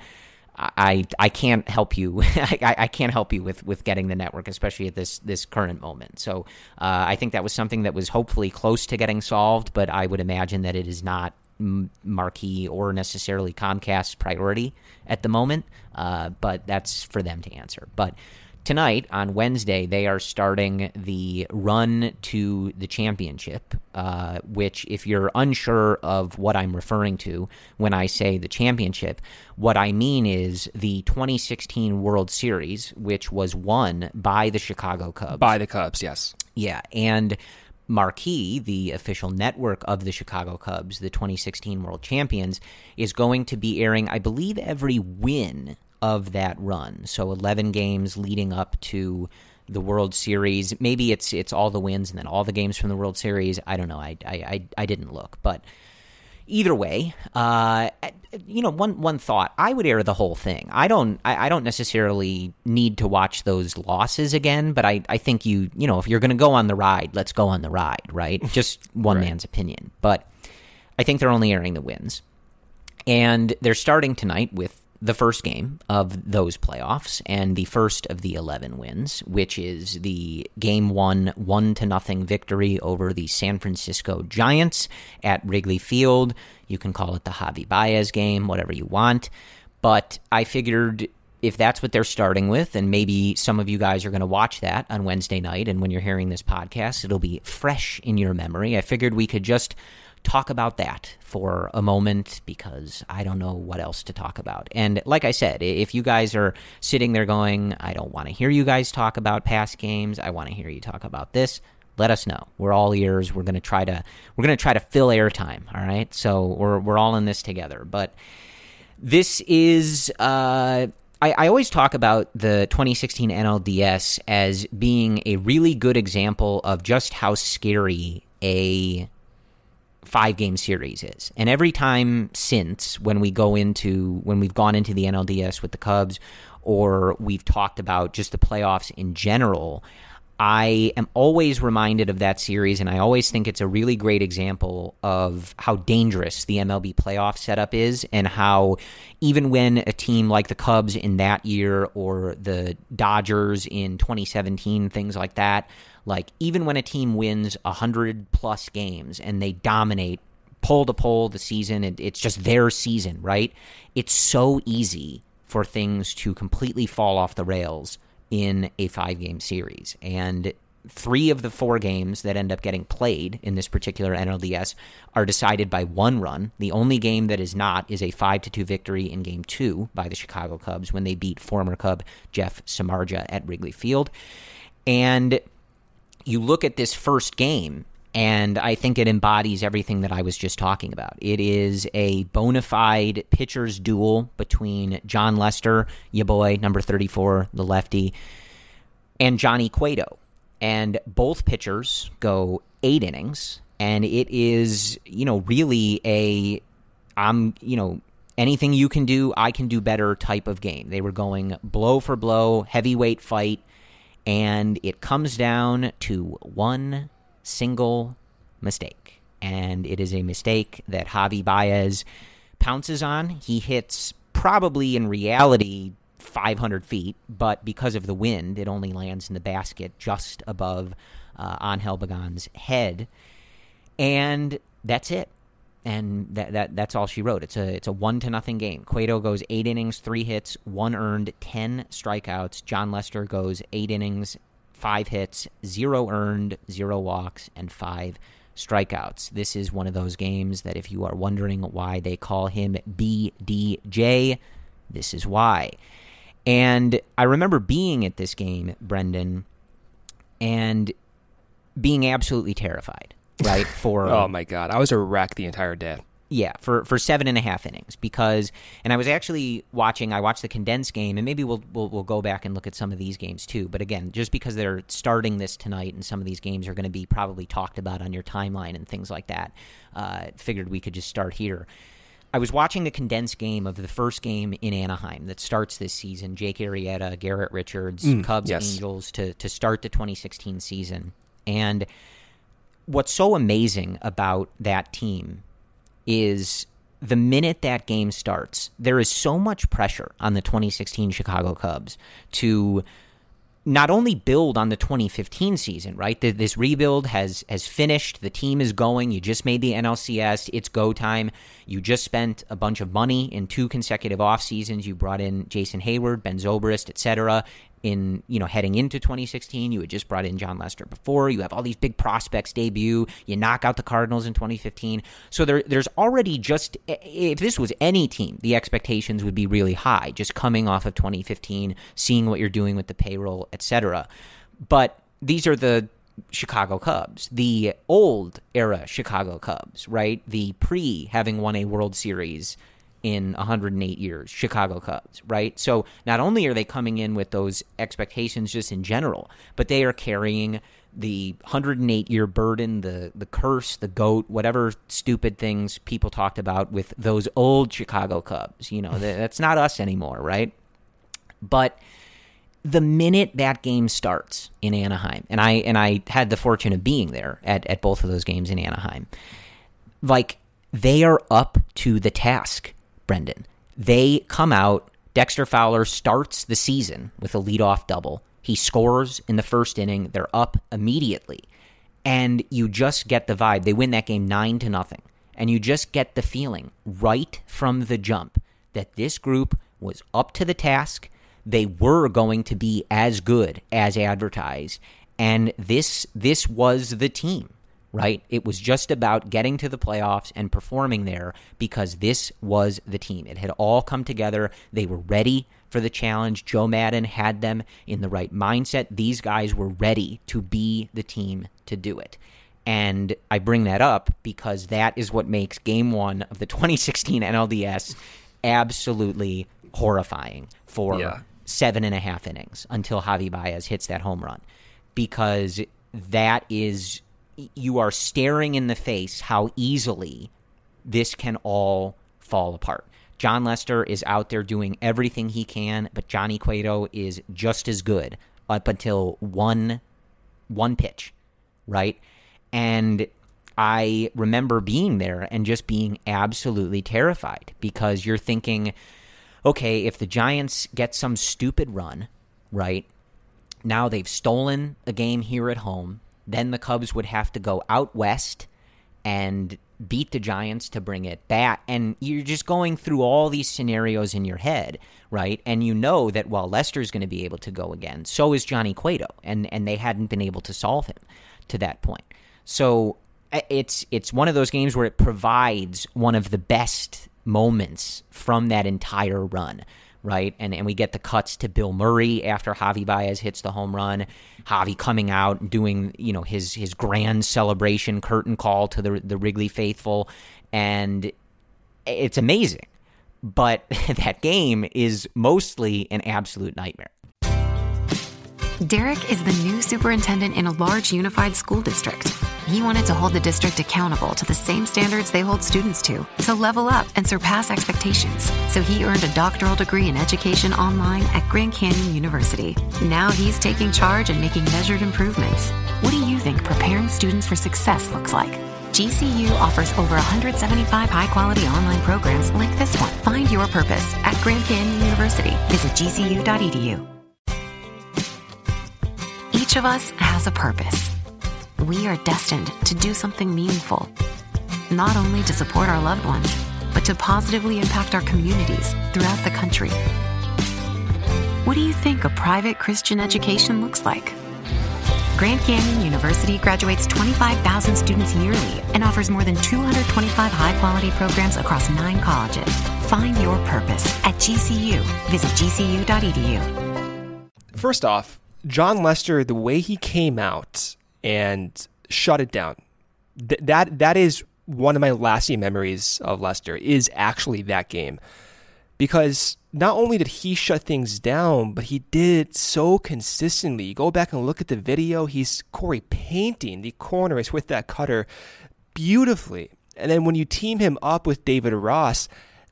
I I can't help you. I, I can't help you with, with getting the network, especially at this this current moment. So uh, I think that was something that was hopefully close to getting solved, but I would imagine that it is not Marquee or necessarily Comcast's priority at the moment. Uh, but that's for them to answer. But tonight on Wednesday, they are starting the run to the championship, uh, which, if you're unsure of what I'm referring to when I say the championship, what I mean is the 2016 World Series, which was won by the Chicago Cubs. By the Cubs, yes. Yeah. And. Marquee, the official network of the Chicago Cubs, the 2016 World Champions, is going to be airing, I believe, every win of that run. So 11 games leading up to the World Series. Maybe it's it's all the wins and then all the games from the World Series. I don't know. I I I, I didn't look, but either way, uh, you know, one one thought I would air the whole thing. I don't I, I, don't necessarily need to watch those losses again, but I I think you you know if you're going to go on the ride, let's go on the ride, right? Just one right. man's opinion, but I think they're only airing the wins, and they're starting tonight with the first game of those playoffs and the first of the 11 wins, which is the game one, one to nothing victory over the San Francisco Giants at Wrigley Field. You can call it the Javy Baez game, whatever you want. But I figured if that's what they're starting with, and maybe some of you guys are going to watch that on Wednesday night, and when you're hearing this podcast, it'll be fresh in your memory. I figured we could just talk about that for a moment because I don't know what else to talk about. And like I said, if you guys are sitting there going, I don't want to hear you guys talk about past games, I want to hear you talk about this, let us know. We're all ears. We're going to try to we're going to try to fill airtime, all right? So we're we're all in this together. But this is uh I, I, always talk about the 2016 NLDS as being a really good example of just how scary a five game series is. And every time since when we go into when we've gone into the NLDS with the Cubs or we've talked about just the playoffs in general, I am always reminded of that series, and I always think it's a really great example of how dangerous the MLB playoff setup is, and how even when a team like the Cubs in that year or the Dodgers in 2017, things like that, like even when a team wins 100 plus games and they dominate pole to pole the season, it's just their season, right? It's so easy for things to completely fall off the rails in a five game series. And three of the four games that end up getting played in this particular NLDS are decided by one run. The only game that is not is a 5 to 2 victory in game 2 by the Chicago Cubs when they beat former Cub Jeff Samardzija at Wrigley Field. And you look at this first game and I think it embodies everything that I was just talking about. It is a bona fide pitcher's duel between Jon Lester, your boy, number 34, the lefty, and Johnny Cueto. And both pitchers go eight innings, and it is, you know, really a, I'm, you know, anything you can do, I can do better type of game. They were going blow for blow, heavyweight fight, and it comes down to one single mistake. And it is a mistake that Javy Baez pounces on. He hits probably in reality 500 feet, but because of the wind, it only lands in the basket just above uh, Angel head. And that's it. And that, that that's all she wrote. It's a it's a one to nothing game. Cueto goes eight innings, three hits, one earned, ten strikeouts. Jon Lester goes eight innings, five hits, zero earned, zero walks, and five strikeouts. This is one of those games that if you are wondering why they call him BDJ, this is why. And I remember being at this game, Brendan, and being absolutely terrified, right? For oh my god, I was a wreck the entire day. Yeah, for for seven and a half innings because, and I was actually watching. I watched the condensed game, and maybe we'll, we'll we'll go back and look at some of these games too. But again, just because they're starting this tonight, and some of these games are going to be probably talked about on your timeline and things like that, uh, figured we could just start here. I was watching the condensed game of the first game in Anaheim that starts this season. Jake Arrieta, Garrett Richards, mm, Cubs, yes. Angels to to start the 2016 season, and what's so amazing about that team is the minute that game starts, there is so much pressure on the 2016 Chicago Cubs to not only build on the 2015 season, right? This rebuild has has finished. The team is going. You just made the NLCS. It's go time. You just spent a bunch of money in two consecutive off seasons. You brought in Jason Heyward, Ben Zobrist, etc in you know heading into 2016. You had just brought in Jon Lester before. You have all these big prospects debut. You knock out the Cardinals in 2015. So there, there's already just if this was any team, the expectations would be really high. Just coming off of 2015, seeing what you're doing with the payroll, etc. But these are the Chicago Cubs, the old era Chicago Cubs, right? The pre having won a World Series in 108 years, Chicago Cubs, right? So not only are they coming in with those expectations just in general, but they are carrying the 108 year burden, the the curse, the goat, whatever stupid things people talked about with those old Chicago Cubs. You know, that's not us anymore, right? But the minute that game starts in Anaheim, and I and I had the fortune of being there at, at both of those games in Anaheim, like they are up to the task Brendan. They come out. Dexter Fowler starts the season with a leadoff double. He scores in the first inning. They're up immediately. And you just get the vibe. They win that game 9 to nothing. And you just get the feeling right from the jump that this group was up to the task. They were going to be as good as advertised, and this this was the team right? It was just about getting to the playoffs and performing there because this was the team. It had all come together. They were ready for the challenge. Joe Maddon had them in the right mindset. These guys were ready to be the team to do it. And I bring that up because that is what makes game one of the 2016 NLDS absolutely horrifying for yeah. seven and a half innings until Javy Baez hits that home run. Because that is you are staring in the face how easily this can all fall apart. Jon Lester is out there doing everything he can, but Johnny Cueto is just as good up until one one pitch, right? And I remember being there and just being absolutely terrified because you're thinking, okay, if the Giants get some stupid run, right? Now they've stolen a game here at home. Then the Cubs would have to go out west and beat the Giants to bring it back. And you're just going through all these scenarios in your head, right? And you know that while Lester's going to be able to go again, so is Johnny Cueto. And, and they hadn't been able to solve him to that point. So eh, it's it's one of those games where it provides one of the best moments from that entire run right? And and we get the cuts to Bill Murray after Javy Baez hits the home run. Javy coming out and doing you know his his grand celebration curtain call to the the Wrigley faithful, and it's amazing. But that game is mostly an absolute nightmare. Derek is the new superintendent in a large unified school district. He wanted to hold the district accountable to the same standards they hold students to, to level up and surpass expectations. So he earned a doctoral degree in education online at Grand Canyon University. Now he's taking charge and making measured improvements. What do you think preparing students for success looks like? GCU offers over 175 high quality online programs like this one. Find your purpose at Grand Canyon University. Visit gcu.edu. Of us has a purpose. We are destined to do something meaningful, not only to support our loved ones, but to positively impact our communities throughout the country. What do you think a private Christian education looks like? Grand Canyon University graduates 25,000 students yearly and offers more than 225 high quality programs across nine colleges. Find your purpose at GCU. Visit gcu.edu. First off, Jon Lester, the way he came out and shut it down, th- that that is one of my lasting memories of Lester. Is actually that game because not only did he shut things down, but he did so consistently. You go back and look at the video; he's Corey painting the corners with that cutter beautifully. And then when you team him up with David Ross,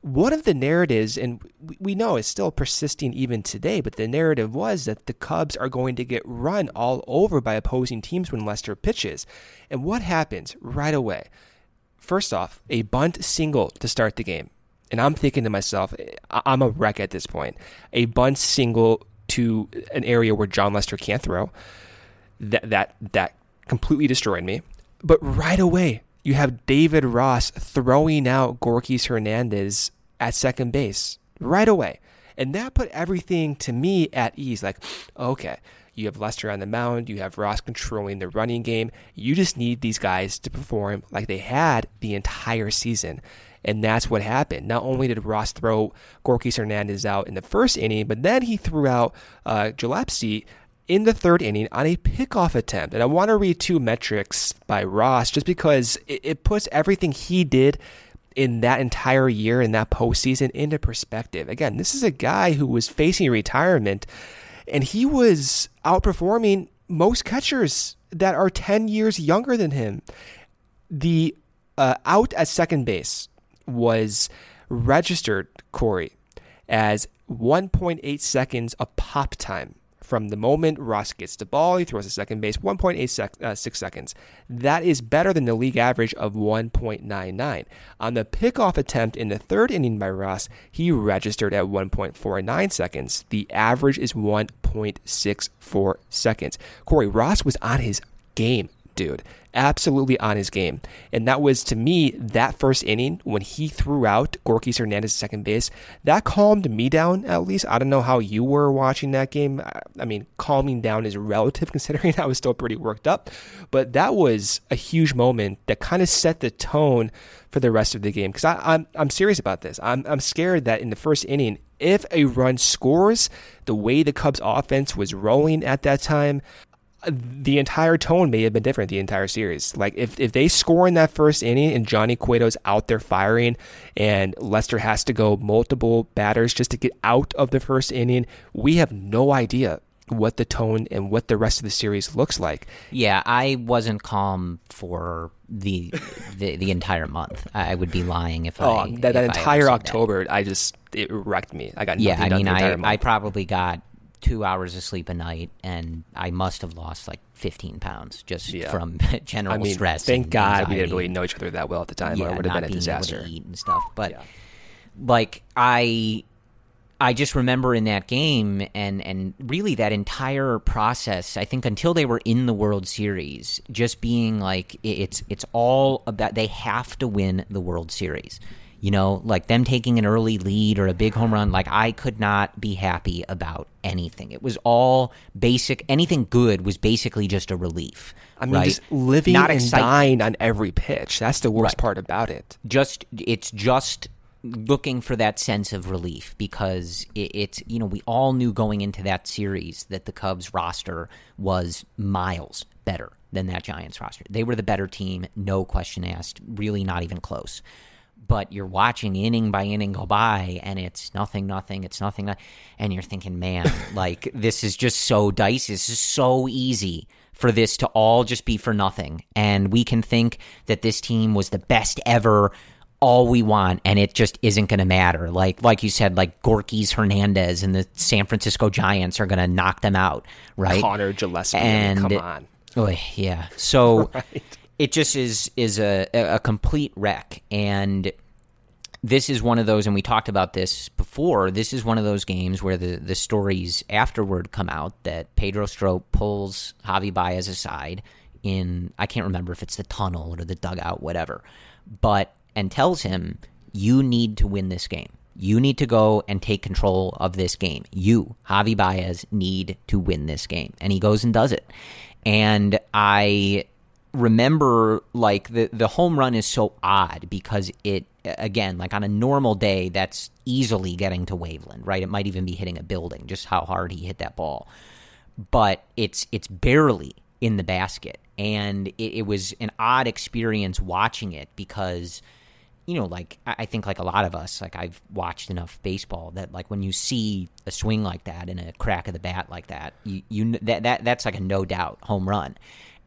one of the narratives, and we know it's still persisting even today, but the narrative was that the Cubs are going to get run all over by opposing teams when Lester pitches. And what happens right away? First off, a bunt single to start the game. And I'm thinking to myself, I'm a wreck at this point. A bunt single to an area where Jon Lester can't throw. That that that completely destroyed me. But right away, you have David Ross throwing out Gorkys Hernandez at second base right away. And that put everything to me at ease. Like, okay, you have Lester on the mound, you have Ross controlling the running game. You just need these guys to perform like they had the entire season. And that's what happened. Not only did Ross throw Gorkys Hernandez out in the first inning, but then he threw out uh, Gillaspie in the third inning on a pickoff attempt. And I want to read two metrics by Ross just because it, it puts everything he did in that entire year in that postseason into perspective. Again, this is a guy who was facing retirement and he was outperforming most catchers that are 10 years younger than him. The uh, out at second base was registered, Corey, as 1.8 seconds of pop time from the moment Ross gets the ball, he throws to second base, 1.86 sec- uh, seconds. That is better than the league average of 1.99. On the pickoff attempt in the third inning by Ross, he registered at 1.49 seconds. The average is 1.64 seconds. Corey Ross was on his game dude. Absolutely on his game. And that was, to me, that first inning when he threw out Gorkys Hernandez second base, that calmed me down at least. I don't know how you were watching that game. I mean, calming down is relative considering I was still pretty worked up. But that was a huge moment that kind of set the tone for the rest of the game. Because I'm, I'm serious about this. I'm, I'm scared that in the first inning, if a run scores, the way the Cubs offense was rolling at that time, the entire tone may have been different the entire series. Like if, if they score in that first inning and Johnny Cueto's out there firing and Lester has to go multiple batters just to get out of the first inning, we have no idea what the tone and what the rest of the series looks like. Yeah, I wasn't calm for the the, the entire month. I would be lying if oh, I that, that if entire I October, that. I just it wrecked me. I got yeah. I mean, I month. I probably got two hours of sleep a night, and I must have lost like 15 pounds just yeah. from general I mean, stress. Thank God anxiety. we didn't really know each other that well at the time, yeah, or it would have been a disaster. Able to eat and stuff, but yeah. like I. I just remember in that game and, and really that entire process, I think until they were in the World Series, just being like it's it's all about they have to win the World Series. You know, like them taking an early lead or a big home run, like I could not be happy about anything. It was all basic. Anything good was basically just a relief. I mean, right? just living Not and dying on every pitch. That's the worst Right. part about it. just it's just looking for that sense of relief because it, it's you know we all knew going into that series that the Cubs roster was miles better than that Giants roster. They were the better team, no question asked, really not even close. But you're watching inning by inning go by, and it's nothing, nothing, it's nothing, and you're thinking, man, like this is just so dicey. This is so easy for this to all just be for nothing, and we can think that this team was the best ever all we want and it just isn't going to matter. Like like you said like Gorkys Hernandez and the San Francisco Giants are going to knock them out right? Conor Gillaspie, and come on. Oy, yeah. So it just is is a a complete wreck. And this is one of those and we talked about this before this is one of those games where the the stories afterward come out that Pedro Strop pulls Javy Baez aside in I can't remember if it's the tunnel or the dugout whatever but and tells him you need to win this game. You need to go and take control of this game. You Javy Baez need to win this game. And he goes and does it. And I remember like the the home run is so odd because it again like on a normal day that's easily getting to Waveland right? It might even be hitting a building just how hard he hit that ball. But it's it's barely in the basket. And it, it was an odd experience watching it because you know like I think like a lot of us like I've watched enough baseball that like when you see a swing like that and a crack of the bat like that you you that that that's like a no doubt home run.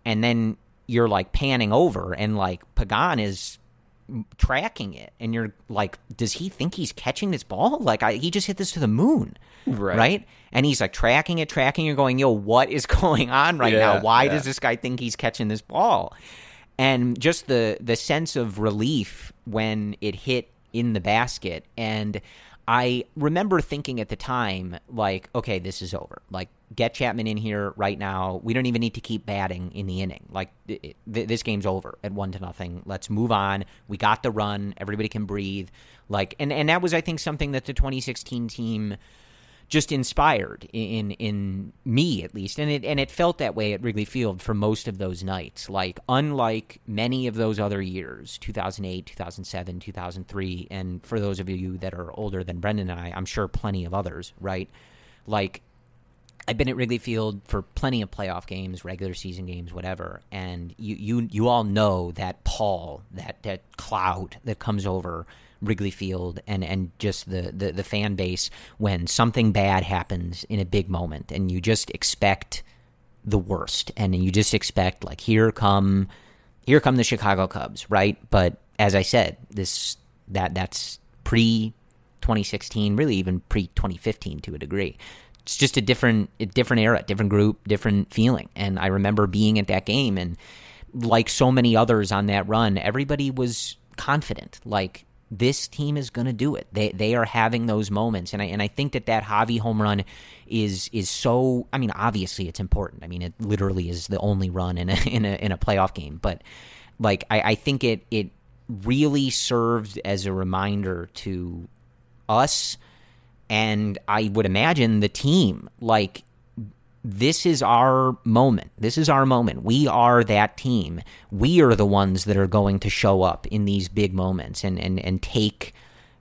And then you're like panning over and like Pagan is tracking it and you're like does he think he's catching this ball? Like I, he just hit this to the moon Right. right? And he's like tracking it tracking you're going yo what is going on right Yeah, now why yeah. does this guy think he's catching this ball? And just the the sense of relief when it hit in the basket. And I remember thinking at the time like okay this is over. Like get Chapman in here right now. We don't even need to keep batting in the inning. Like th- th- this game's over at 1 to nothing. Let's move on. We got the run. Everybody can breathe. Like and and that was I think something that the 2016 team just inspired in in me at least. And it and it felt that way at Wrigley Field for most of those nights. Like unlike many of those other years 2008 2007 2003 and for those of you that are older than Brendan and I I'm sure plenty of others right? Like I've been at Wrigley Field for plenty of playoff games, regular season games, whatever, and you you you all know that pall, that that cloud that comes over Wrigley Field and and just the, the the fan base when something bad happens in a big moment and you just expect the worst and you just expect like here come here come the Chicago Cubs, right? But as I said, this that that's pre 2016, really even pre 2015 to a degree. It's just a different a different era, different group, different feeling. And I remember being at that game and like so many others on that run, everybody was confident. Like this team is going to do it. They they are having those moments, and I and I think that that Javy home run is is so. I mean, obviously it's important. I mean, it literally is the only run in a in a in a playoff game. But like, I, I think it it really served as a reminder to us, and I would imagine the team. Like, this is our moment. This is our moment. We are that team. We are the ones that are going to show up in these big moments and and and take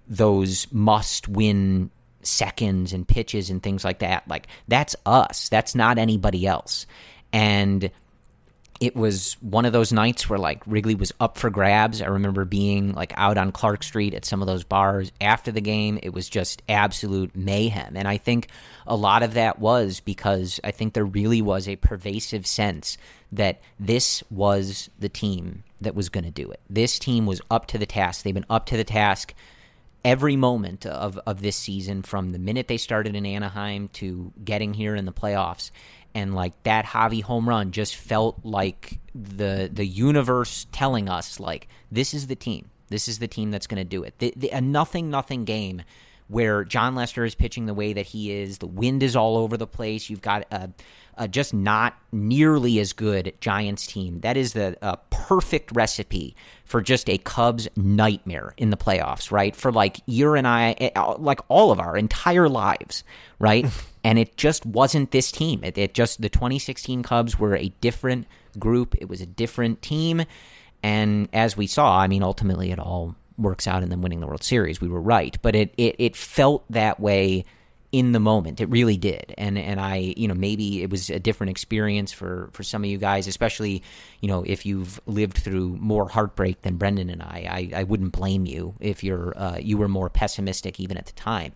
those must win seconds and pitches and things like that. Like that's us. That's not anybody else. And it was one of those nights where like Wrigley was up for grabs. I remember being like out on Clark Street at some of those bars after the game. It was just absolute mayhem. And I think a lot of that was because I think there really was a pervasive sense that this was the team that was going to do it. This team was up to the task. They've been up to the task every moment of, of this season from the minute they started in Anaheim to getting here in the playoffs and like that Javy home run just felt like the the universe telling us like this is the team. This is the team that's going to do it. The, the, a nothing nothing game where Jon Lester is pitching the way that he is. The wind is all over the place. You've got a, a just not nearly as good Giants team. That is the perfect recipe for just a Cubs nightmare in the playoffs, right? For like you and I, eh, like all of our entire lives, right? and it just wasn't this team. It, it just the 2016 Cubs were a different group. It was a different team, and as we saw, I mean, ultimately it all works out in them winning the World Series. We were right, but it it, it felt that way in the moment. It really did. And and I, you know, maybe it was a different experience for for some of you guys, especially, you know, if you've lived through more heartbreak than Brendan and I. I, I wouldn't blame you if you're uh, you were more pessimistic even at the time.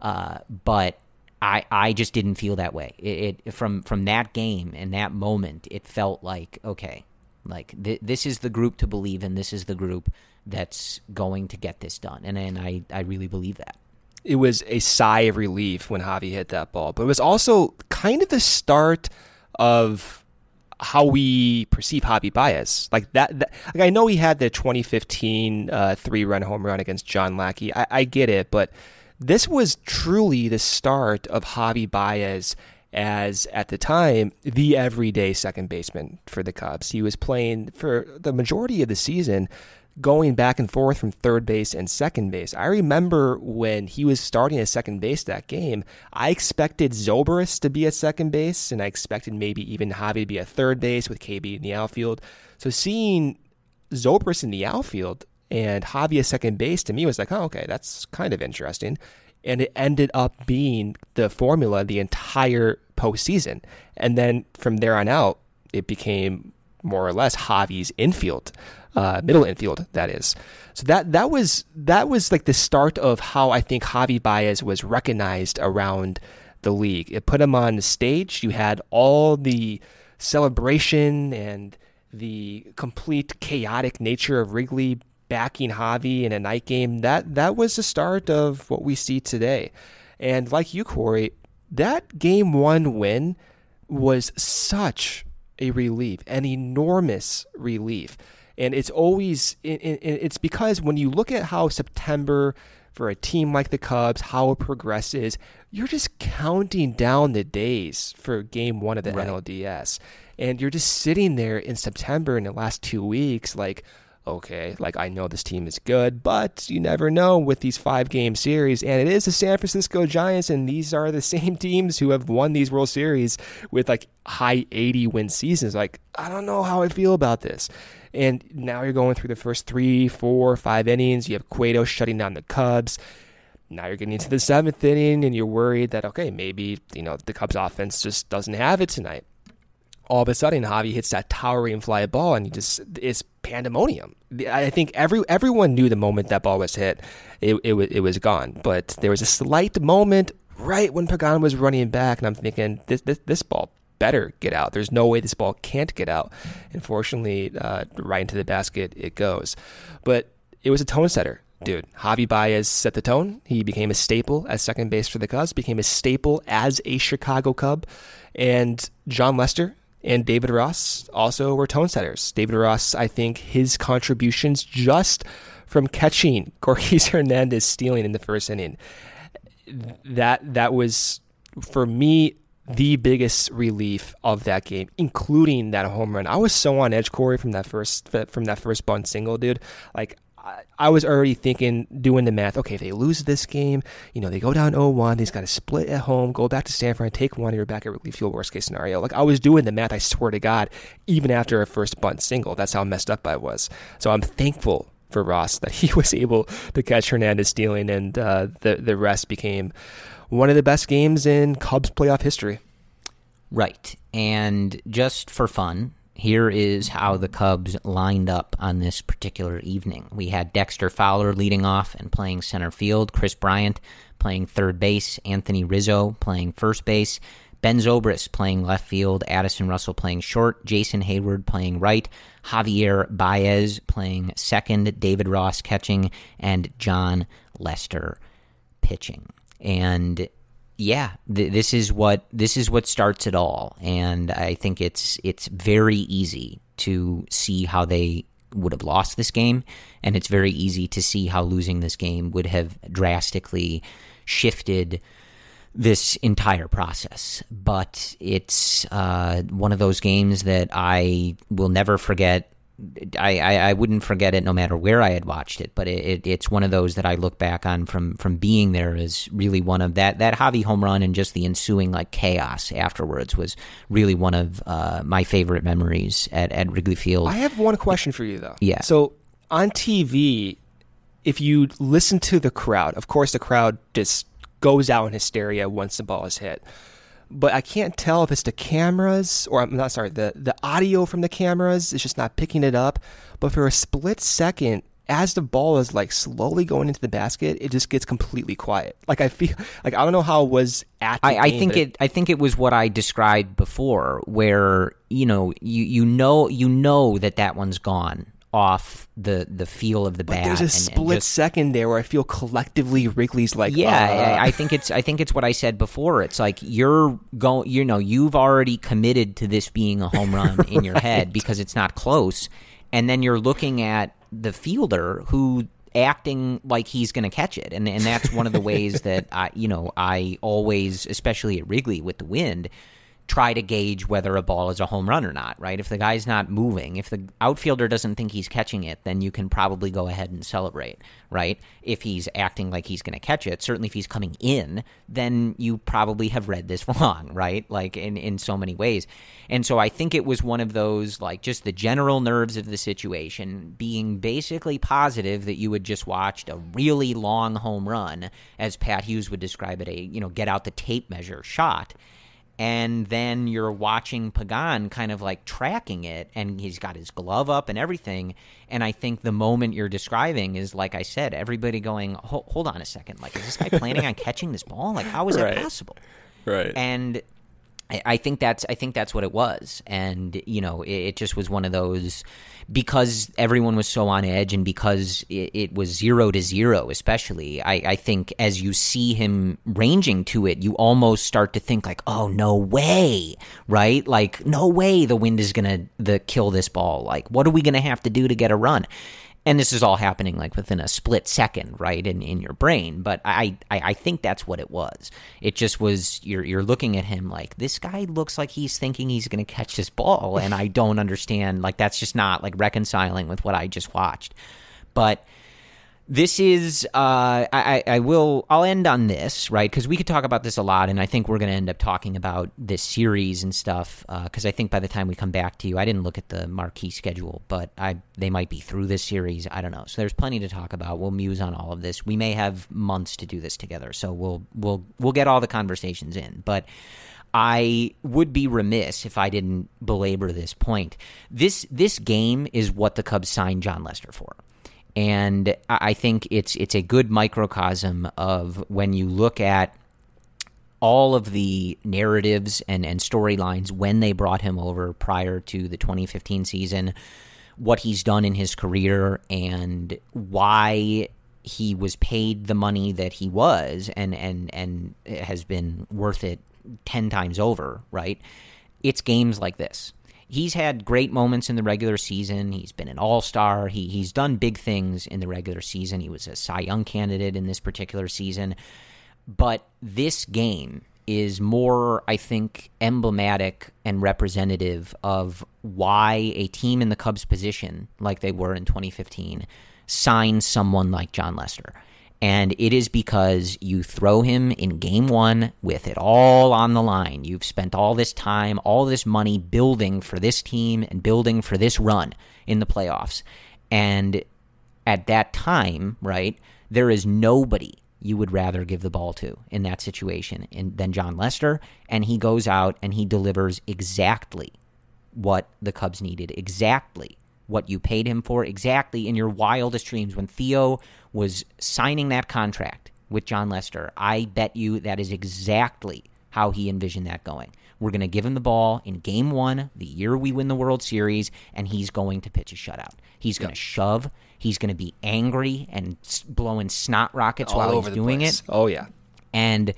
Uh, but I, I just didn't feel that way. It, it, from from that game and that moment, it felt like okay, like th- this is the group to believe in. This is the group that's going to get this done, and and I I really believe that. It was a sigh of relief when Javy hit that ball, but it was also kind of the start of how we perceive Javy Baez. Like that, that like I know he had the 2015 uh, three run home run against John Lackey. I, I get it, but this was truly the start of Javy Baez as, at the time, the everyday second baseman for the Cubs. He was playing for the majority of the season going back and forth from third base and second base. I remember when he was starting at second base that game, I expected Zobrist to be at second base, and I expected maybe even Javy to be at third base with KB in the outfield. So seeing Zobrist in the outfield and Javy at second base to me was like, oh, okay, that's kind of interesting. And it ended up being the formula the entire postseason. And then from there on out, it became more or less Javy's infield, uh, middle infield, that is. So that that was that was like the start of how I think Javy Baez was recognized around the league. It put him on the stage. You had all the celebration and the complete chaotic nature of Wrigley backing Javy in a night game, that that was the start of what we see today. And like you, Corey, that game one win was such a relief, an enormous relief. And it's always it's because when you look at how September for a team like the Cubs, how it progresses, you're just counting down the days for game one of the right. NLDS. And you're just sitting there in September in the last two weeks, like, okay, like I know this team is good, but you never know with these five game series. And it is the San Francisco Giants, and these are the same teams who have won these World Series with like high 80 win seasons. Like, I don't know how I feel about this. And now you're going through the first three, four, five innings. You have Cueto shutting down the Cubs. Now you're getting into the seventh inning, and you're worried that, okay, maybe, you know, the Cubs offense just doesn't have it tonight all of a sudden Javy hits that towering fly ball and he just it's pandemonium. I think every everyone knew the moment that ball was hit, it it, it was gone. But there was a slight moment right when Pagan was running back, and I'm thinking this this, this ball better get out. There's no way this ball can't get out. Unfortunately, uh, right into the basket it goes. But it was a tone setter dude, Javy Baez set the tone. He became a staple as second base for the Cubs, became a staple as a Chicago Cub. And Jon Lester, and David Ross also were tone setters. David Ross, I think his contributions just from catching Gorkys Hernandez stealing in the first inning. That that was for me the biggest relief of that game, including that home run. I was so on edge, Corey, from that first from that first bunt single, dude. Like I was already thinking, doing the math. Okay, if they lose this game, you know, they go down 0-1, he's got to split at home, go back to Stanford, take one, you're back at Wrigley Field, worst case scenario. Like, I was doing the math, I swear to God, even after a first bunt single. That's how messed up I was. So I'm thankful for Ross that he was able to catch Hernandez stealing, and uh, the, the rest became one of the best games in Cubs playoff history. Right. And just for fun, here is how the Cubs lined up on this particular evening. We had Dexter Fowler leading off and playing center field, Kris Bryant playing third base, Anthony Rizzo playing first base, Ben Zobrist playing left field, Addison Russell playing short, Jason Heyward playing right, Javier Baez playing second, David Ross catching, and Jon Lester pitching. And yeah, th- this is what this is what starts it all, and I think it's it's very easy to see how they would have lost this game, and it's very easy to see how losing this game would have drastically shifted this entire process. But it's uh, one of those games that I will never forget I, I, I, wouldn't forget it no matter where I had watched it, but it, it, it's one of those that I look back on from from being there as really one of that that Javy home run and just the ensuing like chaos afterwards was really one of uh, my favorite memories at, at Wrigley Field. I have one question for you though. Yeah. So on TV, if you listen to the crowd, of course the crowd just goes out in hysteria once the ball is hit but I can't tell if it's the cameras or I'm not sorry, the, the audio from the cameras is just not picking it up. But for a split second, as the ball is like slowly going into the basket, it just gets completely quiet. Like I feel like I don't know how it was at. I, game, I, think it, it. I think it was what I described before, where you know you you know you know that that one's gone, off the the feel of the but bat. There's a and, split and just, second there where I feel collectively Wrigley's like, yeah, uh. I, I think it's I think it's what I said before. It's like you're going, you know, you've already committed to this being a home run in right. your head because it's not close, and then you're looking at the fielder who acting like he's going to catch it and and that's one of the ways that I you know I always especially at Wrigley with the wind try to gauge whether a ball is a home run or not, right? If the guy's not moving, if the outfielder doesn't think he's catching it, then you can probably go ahead and celebrate, right? If he's acting like he's going to catch it, certainly if he's coming in, then you probably have read this wrong, right? Like in, in so many ways. And so I think it was one of those, like just the general nerves of the situation, being basically positive that you had just watched a really long home run, as Pat Hughes would describe it, a, you know, get out the tape measure shot and then you're watching Pagan kind of like tracking it, and he's got his glove up and everything. And I think the moment you're describing is, like I said, everybody going, "Hold on a second, like is this guy planning on catching this ball? Like how is right. that possible?" Right. And I think that's I think that's what it was, and you know, it, it, just was one of those because everyone was so on edge, and because it, it was zero to zero, especially. I, I, think as you see him ranging to it, you almost start to think like, "Oh no way!" Right? Like, no way the wind is gonna kill this ball. Like, what are we gonna have to do to get a run? And this is all happening like within a split second, right, in, in your brain. But I, I, I think that's what it was. It just was you're you're looking at him like this guy looks like he's thinking he's going to catch this ball, and I don't understand. Like that's just not like reconciling with what I just watched. But this is uh, I, I will I'll end on this right? Because we could talk about this a lot and I think we're going to end up talking about this series and stuff because uh, I think by the time we come back to you I didn't look at the marquee schedule but I they might be through this series I don't know. So there's plenty to talk about. We'll muse on all of this. We may have months to do this together so we'll we'll we'll get all the conversations in. But I would be remiss if I didn't belabor this point. This this game is what the Cubs signed Jon Lester for and I think it's it's a good microcosm of when you look at all of the narratives and, and storylines when they brought him over prior to the 2015 season, what he's done in his career, and why he was paid the money that he was, and and and has been worth it ten times over. Right? It's games like this he's had great moments in the regular season. He's been an all star. He, he's done big things in the regular season. He was a Cy Young candidate in this particular season. But this game is more, I think, emblematic and representative of why a team in the Cubs position, like they were in 2015, signs someone like Jon Lester. And it is because you throw him in game one with it all on the line. You've spent all this time, all this money building for this team and building for this run in the playoffs. And at that time, right, there is nobody you would rather give the ball to in that situation than Jon Lester. And he goes out and he delivers exactly what the Cubs needed, exactly what you paid him for, exactly in your wildest dreams. When Theo was signing that contract with Jon Lester, I bet you that is exactly how he envisioned that going. We're going to give him the ball in game one, the year we win the World Series, and he's going to pitch a shutout. He's going to shove. He's going to be angry and blowing snot rockets All while he's doing place. it. Oh yeah. And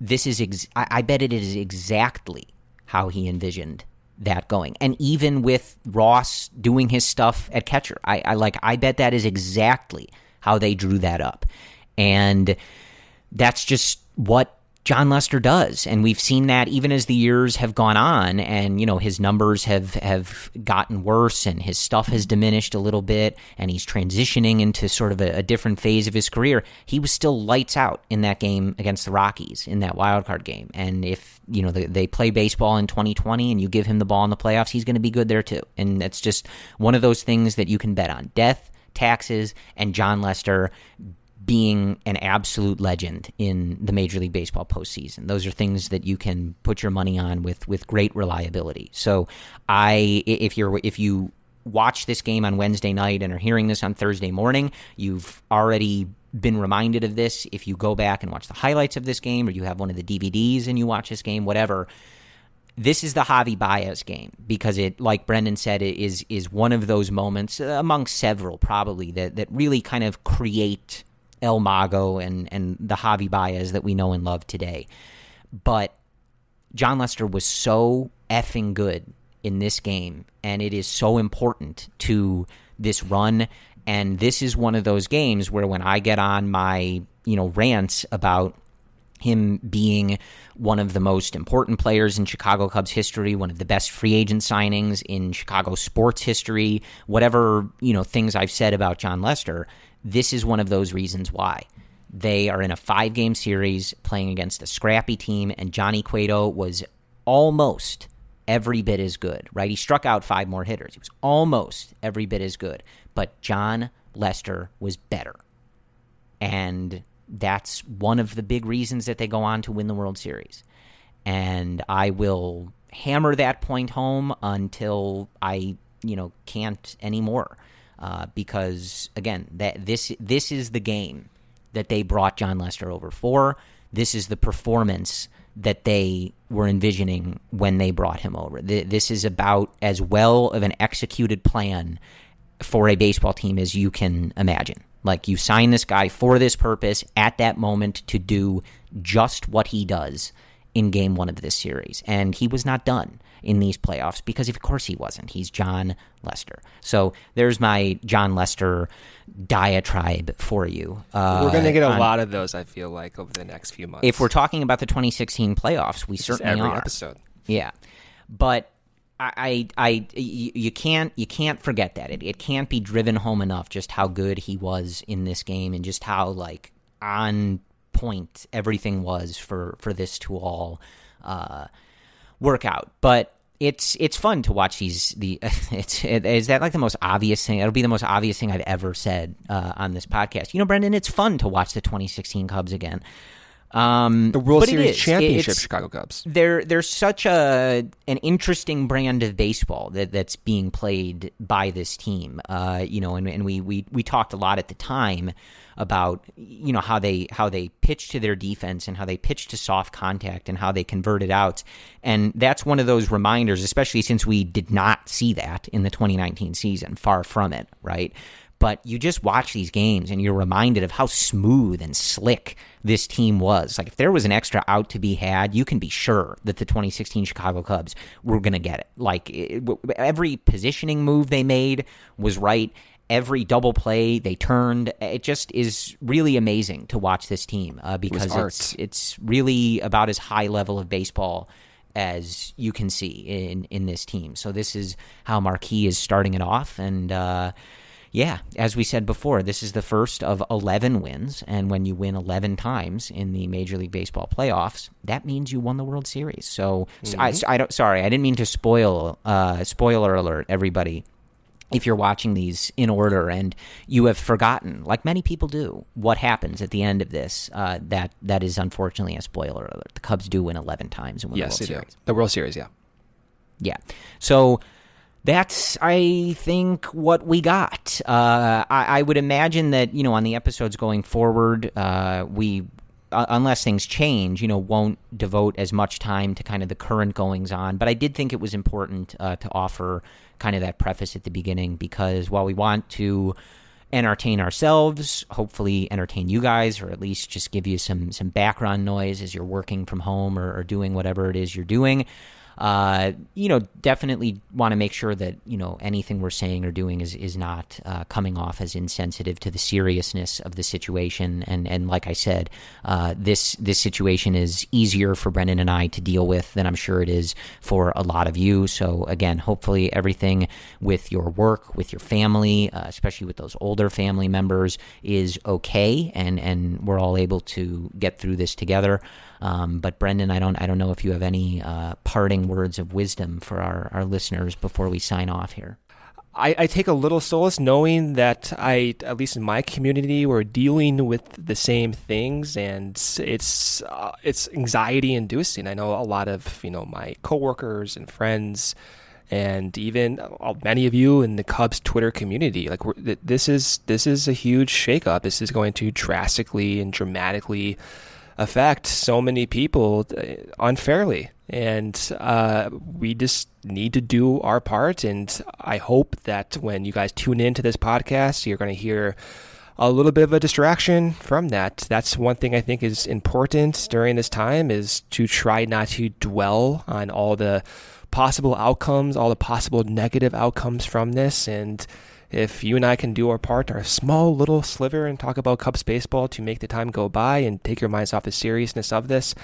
this is, ex- I-, I bet it is exactly how he envisioned that going. And even with Ross doing his stuff at catcher, I, I like, I bet that is exactly how they drew that up. And that's just what Jon Lester does, and we've seen that even as the years have gone on, and you know his numbers have have gotten worse, and his stuff has diminished a little bit, and he's transitioning into sort of a, a different phase of his career. He was still lights out in that game against the Rockies in that wild card game, and if you know they, they play baseball in 2020, and you give him the ball in the playoffs, he's going to be good there too, and that's just one of those things that you can bet on: death, taxes, and Jon Lester being an absolute legend in the Major League Baseball postseason. Those are things that you can put your money on with with great reliability. So I if you're if you watch this game on Wednesday night and are hearing this on Thursday morning, you've already been reminded of this. If you go back and watch the highlights of this game or you have one of the DVDs and you watch this game, whatever, this is the Javy Baez game because it, like Brendan said, it is is one of those moments uh, among several probably that that really kind of create El Mago and and the Javy Baez that we know and love today. But Jon Lester was so effing good in this game, and it is so important to this run. And this is one of those games where when I get on my you know rants about him being one of the most important players in Chicago Cubs history, one of the best free agent signings in Chicago sports history, whatever, you know, things I've said about Jon Lester, this is one of those reasons why. They are in a five game series playing against a scrappy team, and Johnny Cueto was almost every bit as good, right? He struck out five more hitters. He was almost every bit as good, but Jon Lester was better. And that's one of the big reasons that they go on to win the World Series. And I will hammer that point home until I, you know, can't anymore. Uh, because again, that this this is the game that they brought Jon Lester over for. This is the performance that they were envisioning when they brought him over. This is about as well of an executed plan for a baseball team as you can imagine. Like you sign this guy for this purpose at that moment to do just what he does in game one of this series. And he was not done in these playoffs because, of course, he wasn't. He's Jon Lester. So there's my Jon Lester diatribe for you. Uh, We're going to get a on- lot of those, I feel like, over the next few months. If we're talking about the 2016 playoffs, we certainly every are. episode. Yeah, but I, I, you can't, you can't forget that it, it can't be driven home enough just how good he was in this game and just how like on point everything was for for this to all uh, work out. But it's it's fun to watch these. The it's it, is that like the most obvious thing? It'll be the most obvious thing I've ever said uh, on this podcast. You know, Brendan, it's fun to watch the 2016 Cubs again. Um, the World Series championship, It's- Chicago Cubs. they're they're such a an interesting brand of baseball that that's being played by this team. Uh, you know, and, and we, we we talked a lot at the time about you know how they how they pitch to their defense and how they pitch to soft contact and how they convert it out. And that's one of those reminders, especially since we did not see that in the 2019 season. Far from it, right? But you just watch these games and you're reminded of how smooth and slick this team was. Like if there was an extra out to be had, you can be sure that the 2016 Chicago Cubs were going to get it. Like it, every positioning move they made was right. Every double play they turned, it just is really amazing to watch this team uh, because it it's it's really about as high level of baseball as you can see in in this team. So this is how Marquee is starting it off, and uh, yeah, as we said before, this is the first of 11 wins. And when you win 11 times in the Major League Baseball playoffs, that means you won the World Series. So, mm-hmm. I, I, don't, sorry, I didn't mean to spoil, uh, spoiler alert, everybody. If you're watching these in order and you have forgotten, like many people do, what happens at the end of this, uh, that that is unfortunately a spoiler alert. The Cubs do win 11 times and win yes, the World Series. Do. The World Series, yeah. Yeah. So that's I think what we got. Uh, I, I, would imagine that you know on the episodes going forward, uh, we uh, unless things change, you know, won't devote as much time to kind of the current goings on. But I did think it was important uh, to offer kind of that preface at the beginning because while we want to entertain ourselves, hopefully entertain you guys, or at least just give you some some background noise as you're working from home or, or doing whatever it is you're doing uh, you know, definitely want to make sure that you know anything we're saying or doing is is not uh, coming off as insensitive to the seriousness of the situation. And and like I said, uh, this this situation is easier for Brendan and I to deal with than I'm sure it is for a lot of you. So again, hopefully everything with your work, with your family, uh, especially with those older family members, is okay, and and we're all able to get through this together. Um, but Brendan, I don't I don't know if you have any uh, parting words of wisdom for our, our listeners before we sign off here. I, I, take a little solace knowing that I, at least in my community, we're dealing with the same things, and it's uh, it's anxiety inducing. I know a lot of you know my coworkers and friends, and even uh, many of you in the Cubs Twitter community. Like this is this is a huge shakeup. This is going to drastically and dramatically affect so many people uh, unfairly. And uh, we just need to do our part. And I hope that when you guys tune into this podcast, you're going to hear a little bit of a distraction from that. That's one thing I think is important during this time is to try not to dwell on all the possible outcomes, all the possible negative outcomes from this, and if you and I can do our part, our small little sliver, and talk about Cubs baseball to make the time go by and take your minds off the seriousness of this,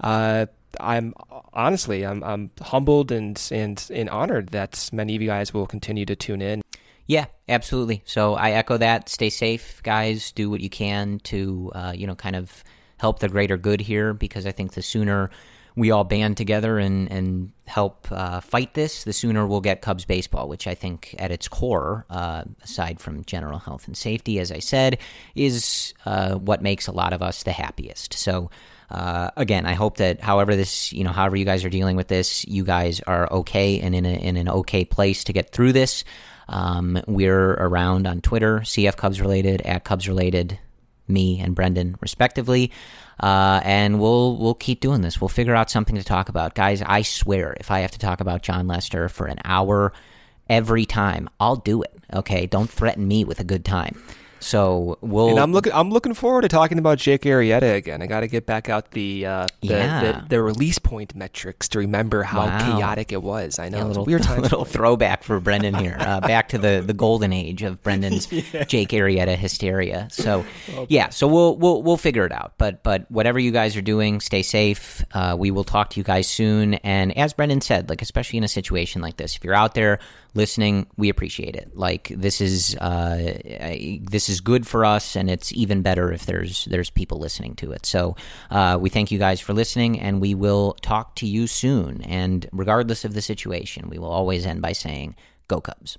uh, I'm honestly I'm I'm humbled and and and honored that many of you guys will continue to tune in. Yeah, absolutely. So I echo that. Stay safe, guys. Do what you can to uh, you know kind of help the greater good here because I think the sooner we all band together and and help uh, fight this, the sooner we'll get Cubs baseball, which I think at its core, uh, aside from general health and safety, as I said, is uh, what makes a lot of us the happiest. So. Uh, again, I hope that however this, you know, however you guys are dealing with this, you guys are okay and in, a, in an okay place to get through this. Um, we're around on Twitter, CF Cubs related, at Cubs related, me and Brendan, respectively. Uh, and we'll we'll keep doing this. We'll figure out something to talk about, guys. I swear, if I have to talk about Jon Lester for an hour every time, I'll do it. Okay, don't threaten me with a good time. So we'll. And I'm looking. I'm looking forward to talking about Jake Arrieta again. I got to get back out the, uh, the, yeah. the, the release point metrics to remember how wow. chaotic it was. I know yeah, a little, weird time. little throwback for Brendan here. Uh, back to the, the golden age of Brendan's yeah. Jake Arrieta hysteria. So oh, yeah, so we'll we'll we'll figure it out. But but whatever you guys are doing, stay safe. Uh, we will talk to you guys soon. And as Brendan said, like especially in a situation like this, if you're out there listening, we appreciate it. Like this is uh, this is good for us, and it's even better if there's there's people listening to it. So uh, we thank you guys for listening, and we will talk to you soon. And regardless of the situation, we will always end by saying, "Go Cubs."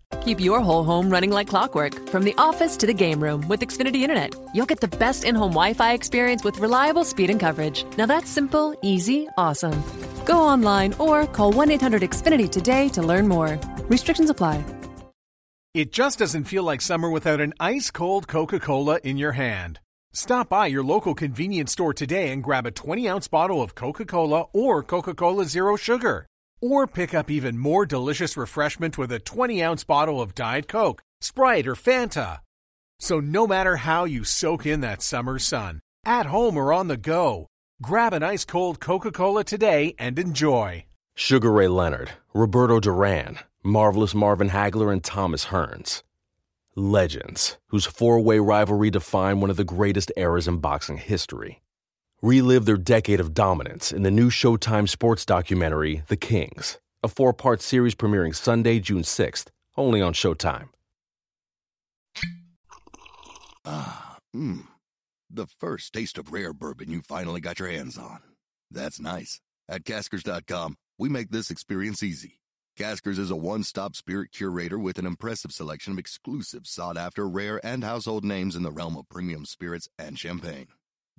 Keep your whole home running like clockwork, from the office to the game room with Xfinity Internet. You'll get the best in home Wi Fi experience with reliable speed and coverage. Now that's simple, easy, awesome. Go online or call 1 800 Xfinity today to learn more. Restrictions apply. It just doesn't feel like summer without an ice cold Coca Cola in your hand. Stop by your local convenience store today and grab a 20 ounce bottle of Coca Cola or Coca Cola Zero Sugar. Or pick up even more delicious refreshment with a 20 ounce bottle of Diet Coke, Sprite, or Fanta. So, no matter how you soak in that summer sun, at home or on the go, grab an ice cold Coca Cola today and enjoy. Sugar Ray Leonard, Roberto Duran, Marvelous Marvin Hagler, and Thomas Hearns. Legends, whose four way rivalry defined one of the greatest eras in boxing history. Relive their decade of dominance in the new Showtime sports documentary, The Kings, a four part series premiering Sunday, June 6th, only on Showtime. Ah, mmm. The first taste of rare bourbon you finally got your hands on. That's nice. At Caskers.com, we make this experience easy. Caskers is a one stop spirit curator with an impressive selection of exclusive, sought after, rare, and household names in the realm of premium spirits and champagne.